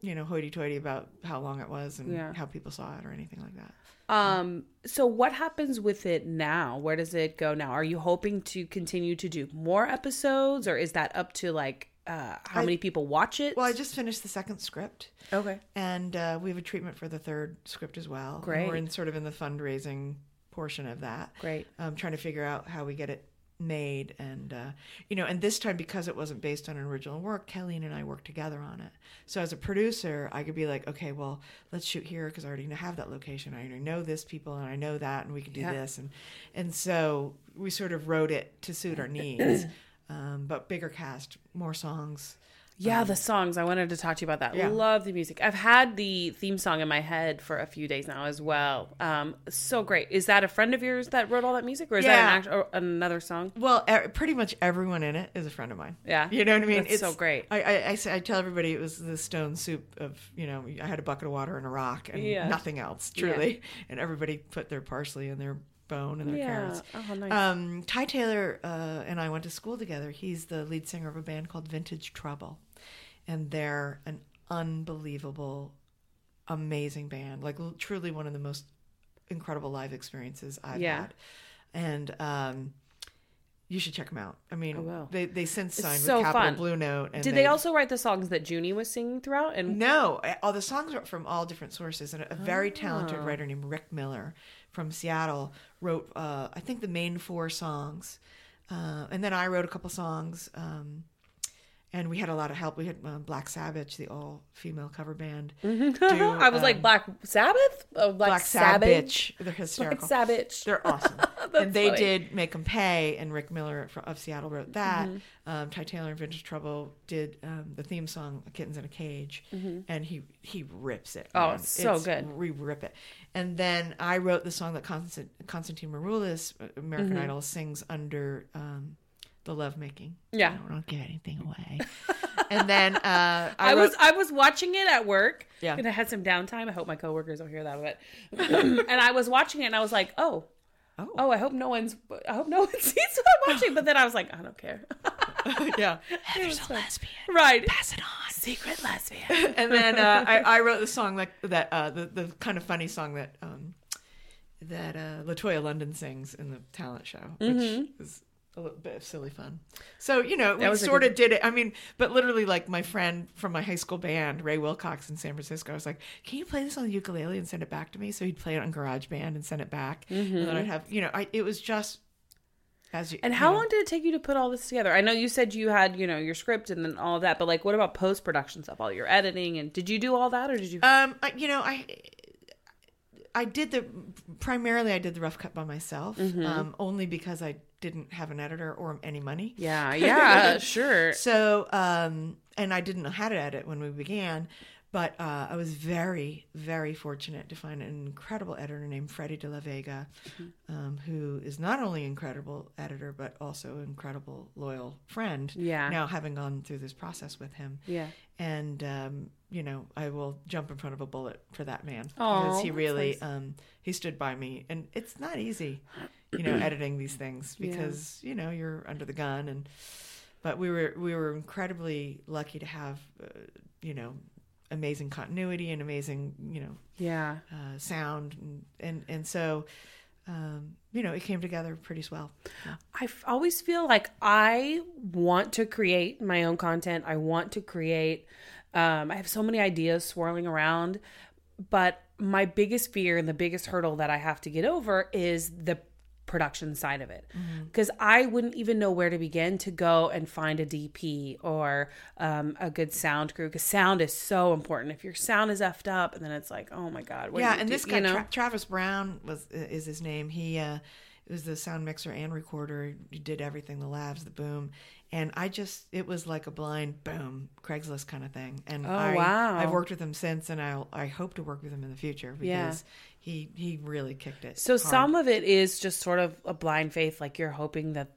D: you know, hoity-toity about how long it was and
C: Yeah.
D: how people saw it or anything like that.
C: Um, so what happens with it now? Where does it go now? Are you hoping to continue to do more episodes, or is that up to like uh, how
D: I-
C: many people watch it?
D: Well, I just finished the second script.
C: okay.
D: and uh, we have a treatment for the third script as well. And
C: Great.
D: we're in sort of in the fundraising portion of that.
C: Great.
D: Um, trying to figure out how we get it made, and uh, you know, and this time because it wasn't based on an original work, Kelly and I worked together on it. So as a producer, I could be like, okay, well, let's shoot here because I already have that location. I already know this people, and I know that, and we can do
C: Yeah.
D: this, and and so we sort of wrote it to suit our needs. Um, but bigger cast, more songs.
C: Yeah, the songs. I wanted to talk to you about that.
D: Yeah.
C: Love the music. I've had the theme song in my head for a few days now as well. Um, so great. Is that a friend of yours that wrote all that music, or is
D: Yeah.
C: that an act- another song?
D: Well, e- pretty much everyone in it is a friend of mine.
C: Yeah.
D: you know what I mean.
C: That's so great.
D: I, I, I, I tell everybody it was the stone soup of you know I had a bucket of water and a rock and
C: Yeah.
D: nothing else truly, and everybody put their parsley and their bone and their
C: Yeah.
D: carrots.
C: Oh, nice.
D: Um, Ty Taylor uh, and I went to school together. He's the lead singer of a band called Vintage Trouble, and they're an unbelievable, amazing band. Like l- truly one of the most incredible live experiences I've
C: Yeah.
D: had. And um, you should check them out. I mean, they they since
C: It's
D: signed
C: so
D: with Capitol
C: fun.
D: Blue Note. And
C: Did they also write the songs that Junie was singing throughout? And
D: no, all the songs are from all different sources, and a very talented
C: Oh.
D: writer named Rick Miller from Seattle wrote, uh, I think, the main four songs, uh, and then I wrote a couple songs, um, and we had a lot of help. We had uh, Black Sabbitch, the all-female cover band. do,
C: I was like
D: um,
C: Black Sabbath, oh, Black,
D: Black
C: Sabbath.
D: They're hysterical. Black.
C: Sabbath.
D: They're awesome. and they
C: funny.
D: did them Pay, and Rick Miller of Seattle wrote that.
C: Mm-hmm.
D: Um, Ty Taylor and Vintage Trouble did um, the theme song "Kittens in a Cage," and he he rips it.
C: Mm-hmm. Oh, it's so good.
D: We rip it. And then I wrote the song that Constant, Constantine Maroulis, uh, American
C: Mm-hmm.
D: Idol, sings under um, the lovemaking.
C: Yeah.
D: I don't give anything away. and then uh, I,
C: I,
D: wrote,
C: was I was watching it at work.
D: Yeah.
C: And I had some downtime. I hope my coworkers don't hear that, but and I was watching it and I was like, oh.
D: Oh.
C: Oh, I hope no one's. I hope no one sees what I'm watching. But then I was like, I don't care.
D: yeah.
C: There's a lesbian, right?
D: Pass it on.
C: Secret lesbian.
D: and then uh, I, I wrote the song like that, uh, the the kind of funny song that um, that uh, Latoya London sings in the talent show, which is a little bit of silly fun. So you know, we
C: was a
D: sort of did it. I mean, but literally, like my friend from my high school band, Ray Wilcox in San Francisco, I was like, "Can you play this on the ukulele and send it back to me?" So he'd play it on GarageBand and send it back, and then I'd have, you know, I it was just as you.
C: And
D: you
C: how
D: know,
C: long did it take you to put all this together? I know you said you had, you know, your script and then all that, but like, what about post production stuff? All your editing and did you do all that or did you?
D: Um, I, you know, I I did the primarily I did the rough cut by myself,
C: Mm-hmm.
D: um, only because I didn't have an editor or any money.
C: yeah, yeah, sure.
D: So, um, and I didn't know how to edit when we began, but uh, I was very, very fortunate to find an incredible editor named Freddie De La Vega,
C: Mm-hmm.
D: um, who is not only incredible editor but also incredible loyal friend.
C: Yeah.
D: Now having gone through this process with him
C: Yeah.
D: and um, you know I will jump in front of a bullet for that man because he really
C: nice.
D: um, he stood by me, and it's not easy, you know, editing these things
C: Yeah.
D: because you know you're under the gun, and but we were we were incredibly lucky to have uh, you know amazing continuity and amazing you know
C: Yeah.
D: uh, sound and and, and so. Um, you know, it came together pretty swell. Yeah.
C: I f- always feel like I want to create my own content. I want to create. Um, I have so many ideas swirling around, but my biggest fear and the biggest hurdle that I have to get over is the production side of it because I wouldn't even know where to begin to go and find a DP or um, a good sound crew because sound is so important. If your sound is effed up, and then it's like, oh my god, what
D: yeah, and
C: do?
D: this guy
C: you know?
D: Tra- Travis Brown was is his name. He uh, was the sound mixer and recorder. He did everything, the lavs, the boom, And I just, it was like a blind boom Craigslist kind of thing. And
C: Oh,
D: I,
C: wow.
D: I've worked with him since, and I I hope to work with him in the future because
C: Yeah.
D: He he really kicked it.
C: So
D: hard.
C: some of it is just sort of a blind faith, like you're hoping that.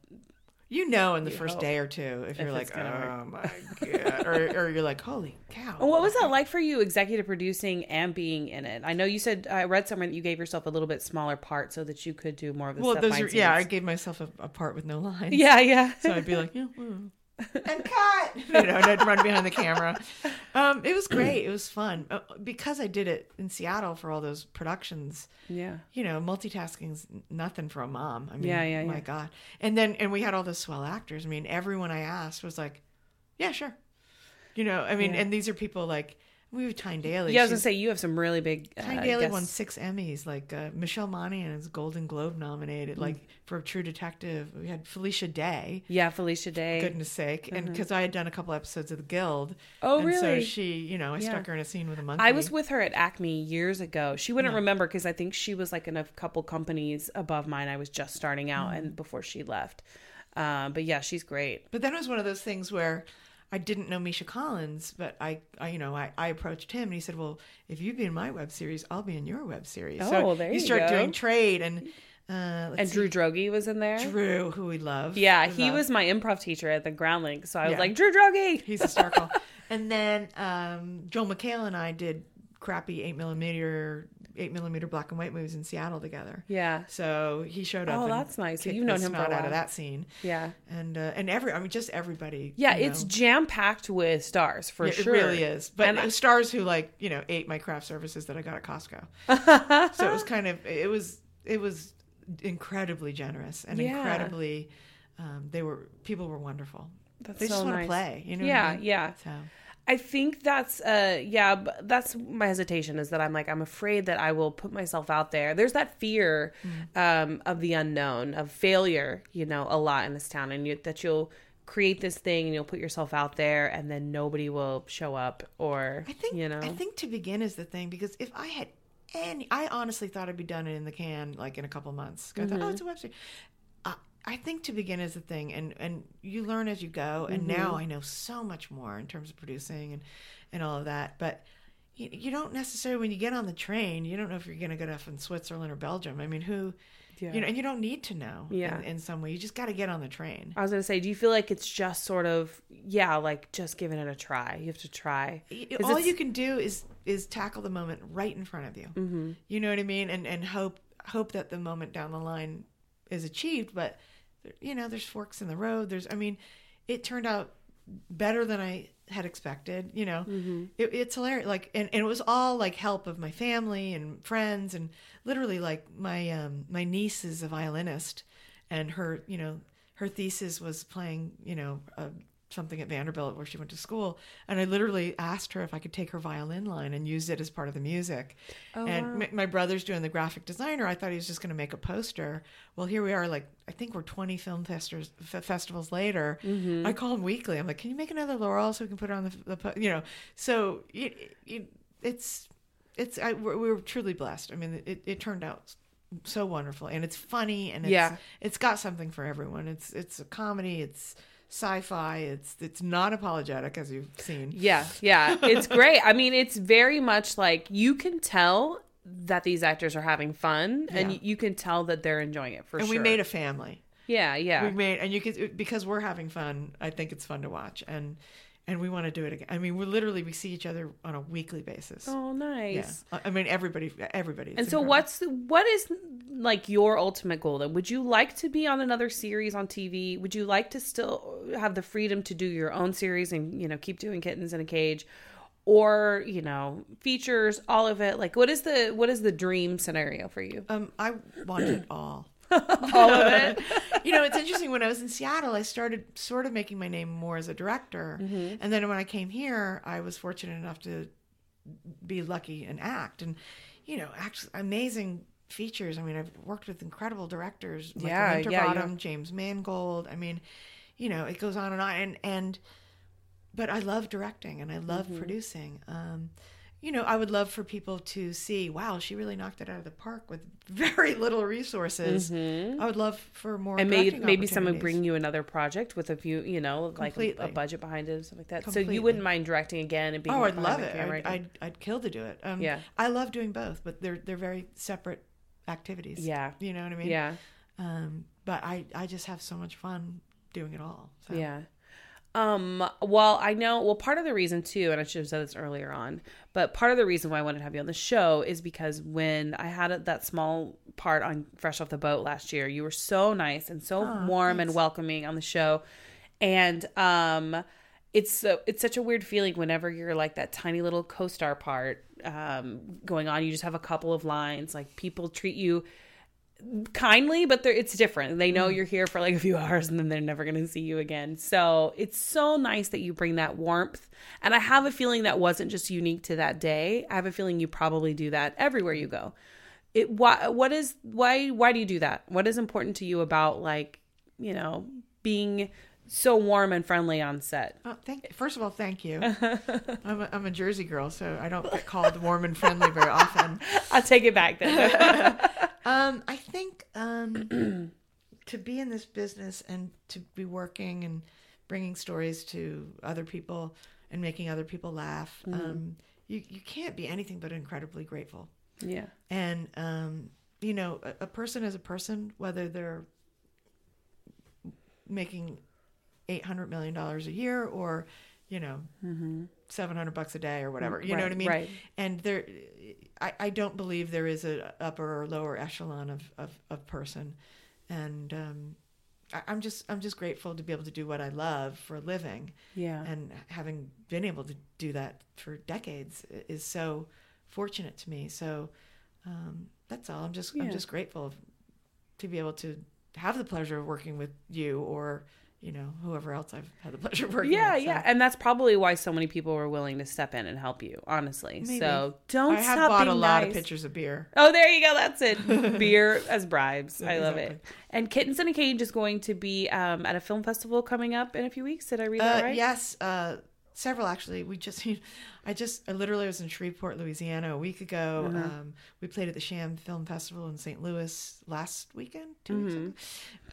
D: you know in the first
C: hope
D: day or two if, you're like, oh my god, or or you're like, holy cow.
C: And what was that like for you, executive producing and being in it? I know you said I read somewhere that you gave yourself a little bit smaller part so that you could do more of the
D: Well,
C: stuff.
D: those are yeah. I gave myself a, a part with no lines.
C: yeah, yeah.
D: So I'd be like, yeah, mm. And cut, you know, and I'd run behind the camera. Um, it was great. It was fun uh, because I did it in Seattle for all those productions.
C: yeah.
D: You know, multitasking's nothing for a mom. I mean,
C: Yeah, yeah,
D: my
C: yeah.
D: God. And then, and we had all those swell actors. I mean, everyone I asked was like, yeah, sure. You know, I mean,
C: Yeah.
D: and these are people like we have Tyne Daly.
C: Yeah, I was gonna say you have some really big. Uh,
D: Tyne Daly won six Emmys. Like uh, Michelle Monaghan is Golden Globe
C: Mm.
D: nominated. Like for True Detective, we had Felicia Day
C: Yeah, Felicia Day.
D: goodness sake and because i had done a couple episodes of the guild
C: Mm-hmm. Oh,
D: and so she you know i
C: Yeah.
D: stuck her in a scene with a monkey
C: I was with her at Acme years ago. She wouldn't remember because I think she was like in a couple companies above mine. I was just starting out
D: Mm.
C: and before she left. Um, but yeah, she's great.
D: but then it was one of those things where i didn't know misha collins but i, I you know I, I approached him and he said well if you be in my web series i'll be in your web series
C: Oh,
D: so
C: there
D: you
C: you
D: start
C: go.
D: doing trade and uh
C: And
D: see,
C: Drew Droege was in there.
D: drew who we love
C: Yeah,
D: We
C: he
D: love.
C: was my improv teacher at the Groundlings. So I was
D: Yeah.
C: like, Drew Droege.
D: he's a hysterical and then um joel mchale and i did crappy eight millimeter eight millimeter black and white movies in seattle together
C: Yeah.
D: so he showed up
C: Oh, that's nice. So you've known him for a
D: snot out of that scene
C: Yeah.
D: and uh, and every I mean just everybody.
C: Yeah, it's jam packed with stars for
D: Yeah,
C: sure.
D: It really is. But
C: I-
D: stars who like you know ate my craft services that I got at Costco. so it was kind of it was it was incredibly generous and
C: Yeah.
D: incredibly. Um, they were people were wonderful.
C: That's
D: they just want
C: nice.
D: to play. You know. what
C: Yeah,
D: I mean?
C: yeah.
D: So
C: I think that's uh yeah, but that's my hesitation is that I'm like I'm afraid that I will put myself out there. There's that fear um of the unknown, of failure, you know, a lot in this town and you, that you'll create this thing and you'll put yourself out there and then nobody will show up or
D: I think
C: you know.
D: I think to begin is the thing because if I had any, I honestly thought I'd be done in the can like in a couple months. I thought, oh, it's a web series. I, think to begin is a thing, and and you learn as you go. And now I know so much more in terms of producing and and all of that. But you, you don't necessarily when you get on the train, you don't know if you're going to get off in Switzerland or Belgium. I mean, who,
C: Yeah.
D: you know, and you don't need to know.
C: Yeah.
D: in, in some way, you just got to get on the train.
C: I was going to say, do you feel like it's just sort of yeah, like just giving it a try. You have to try.
D: All
C: it's-
D: you can do is is tackle the moment right in front of you mm-hmm. you know what i mean and and hope hope that the moment down the line is achieved but you know there's forks in the road. There's i mean it turned out better than i had expected you know? It, it's hilarious. Like and, and it was all like help of my family and friends and literally like my um my niece is a violinist and her you know her thesis was playing you know uh, something at vanderbilt where she went to school and i literally asked her if i could take her violin line and use it as part of the music. Oh, and my, my brother's doing the graphic designer. I thought he was just going to make a poster. Well here we are like i think we're 20 film festivals, festivals later. Mm-hmm. I call him weekly. I'm like can you make another laurel so we can put it on the, the po-" you know so it, it, it's it's I, we're, we were truly blessed. I mean it, it turned out so wonderful and it's funny and it's
C: Yeah.
D: it's got something for everyone. It's it's a comedy. It's sci-fi it's it's not apologetic as you've seen
C: Yeah, yeah, it's great. I mean, it's very much like you can tell that these actors are having fun, and
D: Yeah.
C: you can tell that they're enjoying it for
D: and
C: sure.
D: And we made a family
C: yeah, yeah,
D: we made and you can because we're having fun i think it's fun to watch and and we want to do it again i mean we're literally we see each other on a weekly basis
C: Oh, nice.
D: I- i mean everybody everybody
C: And so,
D: incredible.
C: what's the, what is like your ultimate goal? Then, would you like to be on another series on TV? Would you like to still have the freedom to do your own series and you know keep doing kittens in a cage, or you know features, all of it? Like, what is the what is the dream scenario for you?
D: um i want it all
C: All of it.
D: you know, it's interesting. When I was in Seattle, I started sort of making my name more as a director,
C: Mm-hmm.
D: and then when I came here, I was fortunate enough to be lucky and act, and you know, act amazing features. I mean, I've worked with incredible directors, like
C: Yeah, yeah, yeah.
D: James Mangold. I mean, you know, it goes on and on, and and but I love directing and I love
C: Mm-hmm.
D: producing. Um, you know, I would love for people to see, wow, she really knocked it out of the park with very little resources. I would love for more
C: Mm-hmm. and maybe maybe someone bring you another project with a few, you know, like a, a budget behind it stuff like that. So you wouldn't mind directing again and being
D: Oh, I'd love it.
C: camera
D: I'd. I'd, I'd kill to do it. Um,
C: Yeah.
D: I love doing both, but they're they're very separate activities.
C: Yeah.
D: you know what I mean.
C: yeah,
D: Um, but I I just have so much fun doing it all. So.
C: yeah. Um, well, I know, well, part of the reason too, and I should have said this earlier on, but part of the reason why I wanted to have you on the show is because when I had that small part on Fresh Off the Boat last year, you were so nice and so warm and welcoming on the show. And, um, it's so it's such a weird feeling whenever you're like that tiny little co-star part um going on you just have a couple of lines like people treat you kindly, but they're, it's different. They know mm. you're here for like a few hours and then they're never going to see you again. So it's so nice that you bring that warmth. And I have a feeling that wasn't just unique to that day. I have a feeling you probably do that everywhere you go. It why what is why why do you do that? What is important to you about like, you know, being so warm and friendly on set?
D: Oh, thank. First of all, thank you. I'm a, I'm a Jersey girl, so I don't get called warm and friendly very often.
C: I'll take it back then.
D: Um, I think um, to be in this business and to be working and bringing stories to other people and making other people laugh, um, you you can't be anything but incredibly grateful.
C: yeah.
D: And um, you know, a, a person is a person, whether they're making eight hundred million dollars a year or, you know, seven hundred bucks a day or whatever. You know what I mean?
C: Mm-hmm. right.
D: And there, I, I don't believe there is a upper or lower echelon of of, of person, and um, I, I'm just I'm just grateful to be able to do what I love for a living
C: Yeah.
D: and having been able to do that for decades is so fortunate to me. So um, that's all. I'm just
C: Yeah.
D: I'm just grateful to be able to have the pleasure of working with you or you know whoever else I've had the pleasure of working
C: Yeah,
D: with. So
C: yeah, and that's probably why so many people were willing to step in and help you. Honestly,
D: Maybe.
C: so don't
D: I have
C: stop
D: bought a
C: being
D: lot of
C: nice.
D: pictures of beer.
C: Oh, there you go. That's it. Beer as bribes. I love it. And Kittens in a Cage is going to be um, at a film festival coming up in a few weeks. Did I read that
D: Uh,
C: right?
D: Yes, uh, several actually. We just, I just, I literally was in Shreveport, Louisiana a week ago.
C: Uh-huh.
D: Um, we played at the Sham Film Festival in St. Louis last weekend, 2 weeks ago.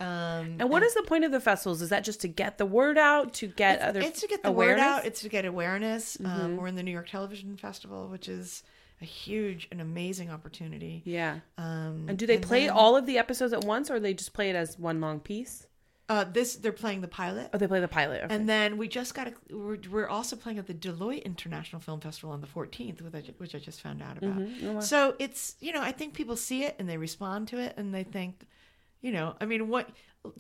D: Um,
C: Mm-hmm. And what is the point of the festivals? Is that just to get the word out, to get other
D: it's to get the
C: awareness? Mm-hmm.
D: word out. It's to get awareness. Um, we're in the New York Television Festival, which is a huge and amazing opportunity.
C: yeah.
D: Um,
C: And do they play
D: then,
C: all of the episodes at once, or they just play it as one long piece?
D: Uh, this they're playing the pilot.
C: Oh, they play the pilot. Okay.
D: And then we just got. A, we're, we're also playing at the Deloitte International Film Festival on the 14th, which I, which I just found out about.
C: Mm-hmm. Oh,
D: So it's you know I think people see it and they respond to it and they think, you know, I mean, what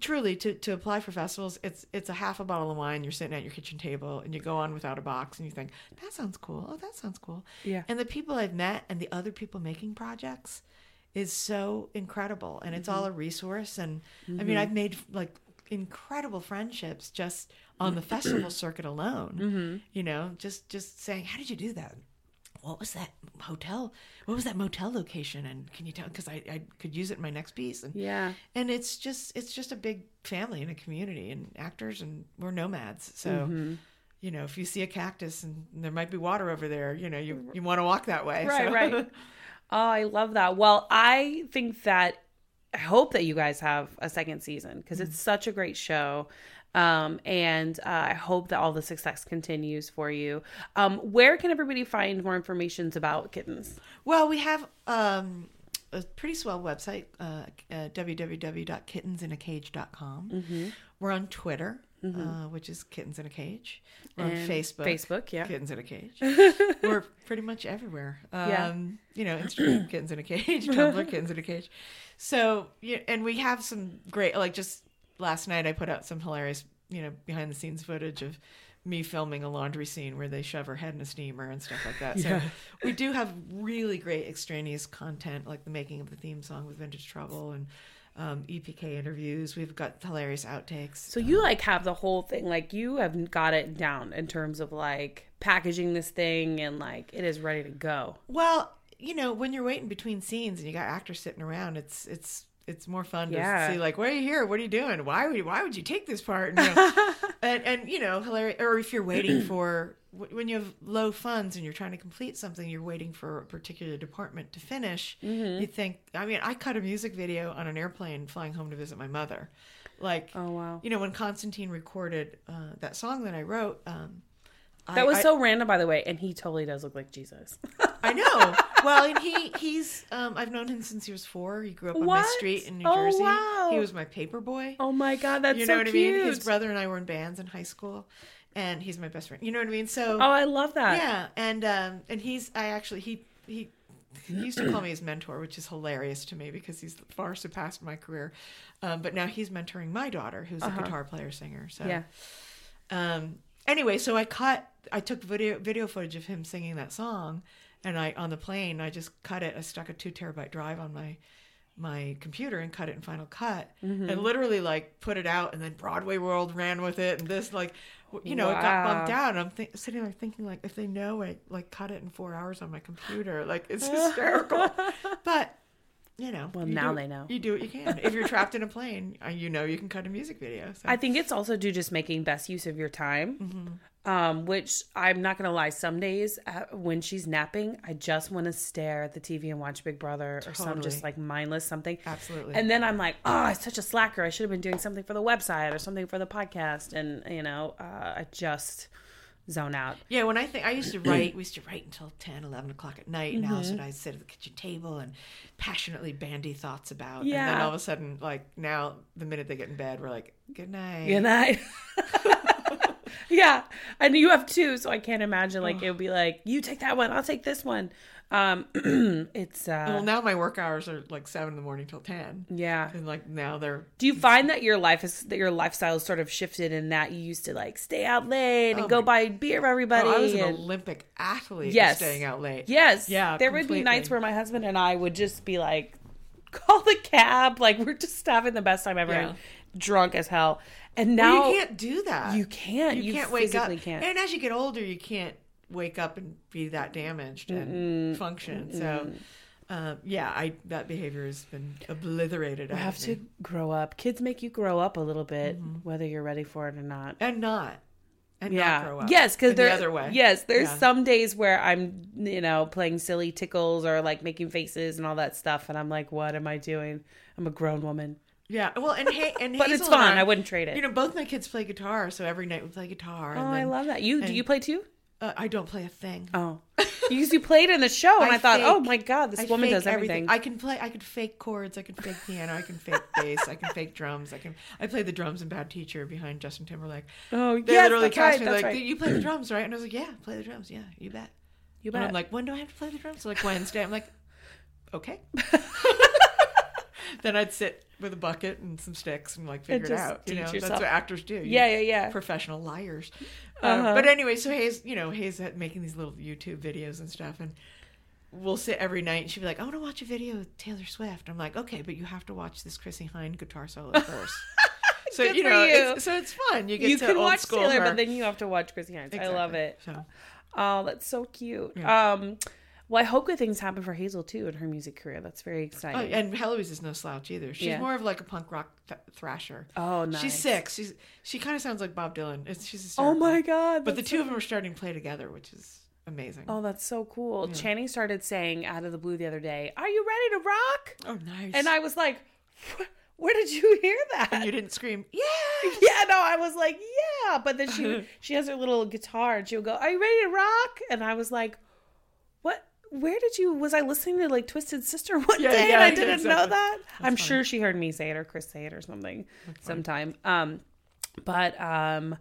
D: truly to, to apply for festivals, it's it's a half a bottle of wine. You're sitting at your kitchen table and you go on Withoutabox and you think that sounds cool. Oh, that sounds cool.
C: Yeah.
D: And the people I've met and the other people making projects is so incredible and it's all a resource and i mean i've made like incredible friendships just on the festival circuit alone you know just just saying how did you do that what was that hotel what was that motel location and can you tell because I, I could use it in my next piece and
C: yeah.
D: and it's just it's just a big family and a community and actors and we're nomads so
C: Mm-hmm.
D: you know if you see a cactus and there might be water over there you know you you want to walk that way
C: Right,
D: so.
C: right. Oh, I love that. Well, I think that I hope that you guys have a second season because it's such a great show. Um, and uh, I hope that all the success continues for you. Um, where can everybody find more information about kittens?
D: Well, we have um, a pretty swell website, uh, uh, www.kittensinacage.com.
C: Mm-hmm.
D: We're on Twitter, uh, which is Kittens in a Cage. We're on Facebook.
C: Facebook, yeah.
D: Kittens in a Cage. We're pretty much everywhere. Um,
C: Yeah.
D: You know, Instagram, Kittens in a Cage, Tumblr, Kittens in a Cage. So, yeah, and we have some great, like just last night I put out some hilarious, you know, behind the scenes footage of me filming a laundry scene where they shove her head in a steamer and stuff like that. So we do have really great extraneous content, like the making of the theme song with Vintage Trouble and um, EPK interviews. We've got hilarious outtakes.
C: So you like have the whole thing, like you have got it down in terms of like packaging this thing and like it is ready to go.
D: Well, you know, when you're waiting between scenes and you got actors sitting around, it's it's it's more fun
C: Yeah.
D: to see like, why are you here? What are you doing? Why would you, why would you take this part? And, you know, and, and you know, hilarious. Or if you're waiting for when you have low funds and you're trying to complete something, you're waiting for a particular department to finish.
C: Mm-hmm.
D: You think, I mean, I cut a music video on an airplane flying home to visit my mother. Like,
C: Oh, wow.
D: you know, when Constantine recorded uh, that song that I wrote. Um,
C: That
D: I-
C: was
D: I-
C: so random, by the way, and he totally does look like Jesus.
D: I know. Well, and he he's um, I've known him since he was four. He grew up on my street in New
C: Oh,
D: Jersey.
C: wow.
D: He was my paper boy.
C: oh my god, that's
D: you know
C: so
D: what
C: cute.
D: I mean? His brother and I were in bands in high school, and he's my best friend. You know what I mean? So
C: Oh, I love that.
D: yeah, and um, and he's I actually he he. He used to call me his mentor, which is hilarious to me because he's far surpassed my career. Um, but now he's mentoring my daughter, who's a guitar player singer. So
C: Uh-huh. Yeah.
D: um anyway so i cut i took video video footage of him singing that song and i on the plane i just cut it i stuck a two terabyte drive on my my computer and cut it in final cut
C: Mm-hmm.
D: and literally like put it out and then broadway world ran with it and this like you know it got bumped out and i'm th- sitting there thinking like if they know i like cut it in four hours on my computer like it's hysterical but you know
C: Well,
D: you
C: now
D: do-
C: they know.
D: you do what you can if you're trapped in a plane uh, you know you can cut a music video so.
C: I think it's also due just making best use of your time.
D: Mm-hmm.
C: Um, which I'm not gonna lie, some days uh, when she's napping, I just want to stare at the TV and watch Big Brother or some just like mindless something.
D: Absolutely.
C: And then I'm like, oh, I'm such a slacker. I should have been doing something for the website or something for the podcast. And you know, uh, I just zone out.
D: Yeah, when I think I used to write, we used to write until 10, 11 o'clock at night. And
C: Mm-hmm.
D: Alice and I sit at the kitchen table and passionately bandy thoughts about. Yeah. And then all of a sudden, like now, the minute they get in bed, we're like, good night.
C: Good night. yeah, and you have two, so I can't imagine like it would be like you take that one, I'll take this one. Um, it's uh,
D: Well, now my work hours are like 7 in the morning till 10.
C: yeah.
D: And like now they're.
C: Do you find that your life is that your lifestyle has sort of shifted in that you used to like stay out late and
D: Oh
C: go
D: my-
C: buy beer for everybody?
D: Oh, I was an Olympic athlete
C: Yes.
D: staying out late.
C: Yes.
D: Yeah,
C: There would be nights where my husband and I would just be like, call the cab. Like we're just having the best time ever,
D: Yeah.
C: Drunk as hell. And
D: Well,
C: now
D: you can't do that.
C: you can't.
D: You,
C: You
D: can't wake up.
C: can't.
D: And as you get older, you can't wake up and be that damaged and function. So, uh, yeah, I that behavior has been obliterated.
C: you have to grow up. Kids make you grow up a little bit,
D: Mm-hmm.
C: whether you're ready for it or not.
D: and not and
C: yeah.
D: not grow up.
C: Yes, because
D: In
C: there.
D: the other way.
C: Yes, there's
D: Yeah.
C: some days where I'm, you know, playing silly tickles or like making faces and all that stuff, and I'm like, what am I doing? I'm a grown woman.
D: Yeah, well, and hey, and
C: But it's
D: Hazel and
C: fun. I wouldn't trade it.
D: You know, both my kids play guitar, so every night we play guitar.
C: Oh,
D: And
C: I love that. You do you play too?
D: Uh, I don't play a thing.
C: Oh, because you played in the show, and I, thought,
D: fake-
C: oh my god, this
D: I
C: woman does everything.
D: I can play. I can fake chords. I can fake piano. I can fake bass. I can fake drums. I can. I play the drums in Bad Teacher behind Justin Timberlake.
C: oh,
D: They
C: yes,
D: literally cast
C: right,
D: me like,
C: right.
D: "You play the drums, right?" And I was like, "Yeah, play the drums. Yeah, you bet."
C: You
D: And
C: bet.
D: I'm like, "When do I have to play the drums?" So like Wednesday. I'm like, "Okay." then I'd sit with a bucket and some sticks and like figure it
C: just
D: out. You know,
C: yourself.
D: that's what actors do.
C: Yeah, yeah, yeah.
D: professional liars. Uh,
C: Uh-huh.
D: But anyway, so Hayes, you know, Hayes had making these little YouTube videos and stuff, and we'll sit every night, and she'd be like, "I want to watch a video with Taylor Swift." I'm like, "Okay, but you have to watch this Chrissie Hynde guitar solo first. so
C: Good
D: you know,
C: you.
D: It's, so it's fun. You get
C: you
D: to
C: can
D: old
C: watch
D: school
C: Taylor,
D: her.
C: but then you have to watch Chrissie Hyndes. I love it.
D: So,
C: Oh, that's so cute.
D: Yeah.
C: Um, well, I hope good things happen for Hazel too in her music career. That's very
D: oh,
C: exciting.
D: and Heloise is no slouch either. She's
C: Yeah.
D: more of like a punk rock th- thrasher.
C: Oh, nice.
D: She's six. She's she kind of sounds like Bob Dylan. It's, she's
C: oh my god!
D: But the two
C: so-
D: of them are starting to play together, which is amazing.
C: Oh, that's so cool. Channing started saying out of the blue the other day, "Are you ready to rock?"
D: Oh, nice.
C: And I was like, "Where did you hear that?"
D: And you didn't scream, yeah.
C: yeah, no, I was like, "Yeah," but then she she has her little guitar and she would go, "Are you ready to rock?" And I was like, "What?" Where did you? Was I listening to like Twisted Sister one
D: Yeah,
C: day
D: yeah,
C: and I didn't know
D: exactly.
C: that? I'm sure she heard me say it or Chris say it or something sometime. Um, but um,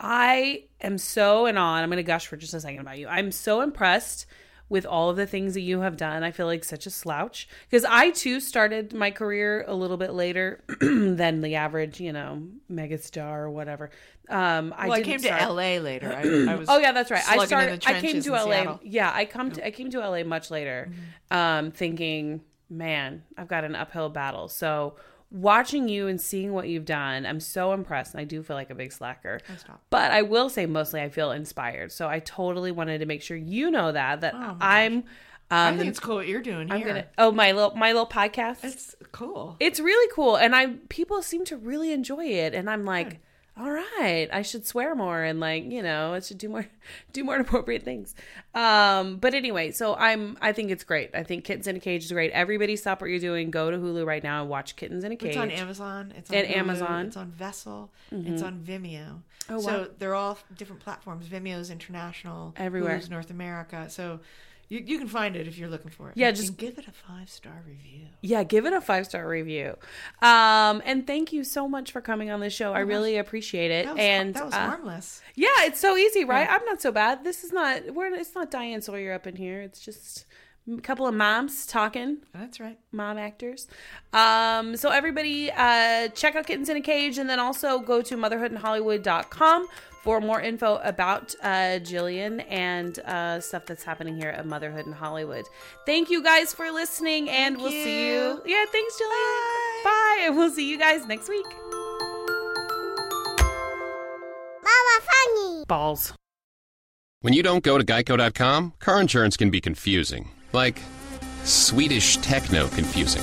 C: I am so in awe. and I'm going to gush for just a second about you. I'm so impressed with all of the things that you have done. I feel like such a slouch because I too started my career a little bit later than the average, you know, megastar or whatever. Um, I,
D: Well, I came
C: start-
D: to LA later. I, I was
C: Oh yeah, that's right. I started. I came to LA.
D: Seattle.
C: Yeah, I come to. I came to LA much later, um, thinking, man, I've got an uphill battle. So watching you and seeing what you've done, I'm so impressed, and I do feel like a big slacker.
D: stop.
C: But I will say, mostly, I feel inspired. So I totally wanted to make sure you know that that
D: Oh,
C: I'm.
D: I
C: Um,
D: think it's cool what you're doing
C: I'm
D: here.
C: gonna. Oh, my little my little podcast.
D: It's cool.
C: It's really cool, and I people seem to really enjoy it, and I'm like, all right, I should swear more, and like you know, I should do more, do more appropriate things. Um, but anyway, so I'm I think it's great. I think Kittens in a Cage is great. Everybody, stop what you're doing, go to Hulu right now and watch Kittens in a Cage.
D: It's on Amazon. It's on
C: And
D: Hulu,
C: Amazon.
D: It's on Vessel. It's on Vimeo.
C: Oh,
D: So
C: wow.
D: they're all different platforms. Vimeo's international.
C: Everywhere.
D: Hulu's North America. So you, you can find it if you're looking for it.
C: Yeah,
D: And
C: just-
D: give it a five star review.
C: Yeah, give it a five star review. Um, and thank you so much for coming on the show. I really appreciate it.
D: That was,
C: and
D: that was
C: uh,
D: harmless.
C: Yeah, it's so easy, right? I'm not so bad. This is not we're it's not Diane Sawyer up in here. It's just a couple of moms talking,
D: That's right.
C: mom actors. Um, so everybody uh check out Kittens in a Cage and then also go to motherhoodinhollywood.com for more info about uh Jillian and uh stuff that's happening here at Motherhood in Hollywood. Thank you guys for listening and we'll see you. Yeah, thanks Jillian. Bye. And we'll see you guys next week.
E: Mama Funny.
C: Balls.
F: When you don't go to geico.com, car insurance can be confusing. Like Swedish techno confusing.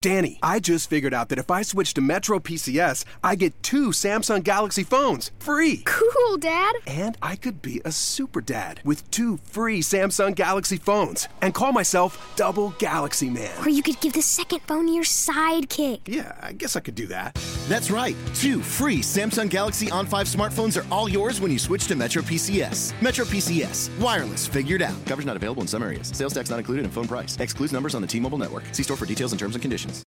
G: Danny, I just figured out that if I switch to Metro PCS, I get two Samsung Galaxy phones free.
E: Cool, Dad.
G: And I could be a super dad with two free Samsung Galaxy phones and call myself Double Galaxy Man.
E: Or you could give the second phone to your sidekick.
G: Yeah, I guess I could do that.
H: That's right. Two free Samsung Galaxy On 5 smartphones are all yours when you switch to Metro PCS. Metro PCS. Wireless figured out. Coverage not available in some areas. Sales tax not included in phone price. Excludes numbers on the T-Mobile network. See store for details and terms and conditions.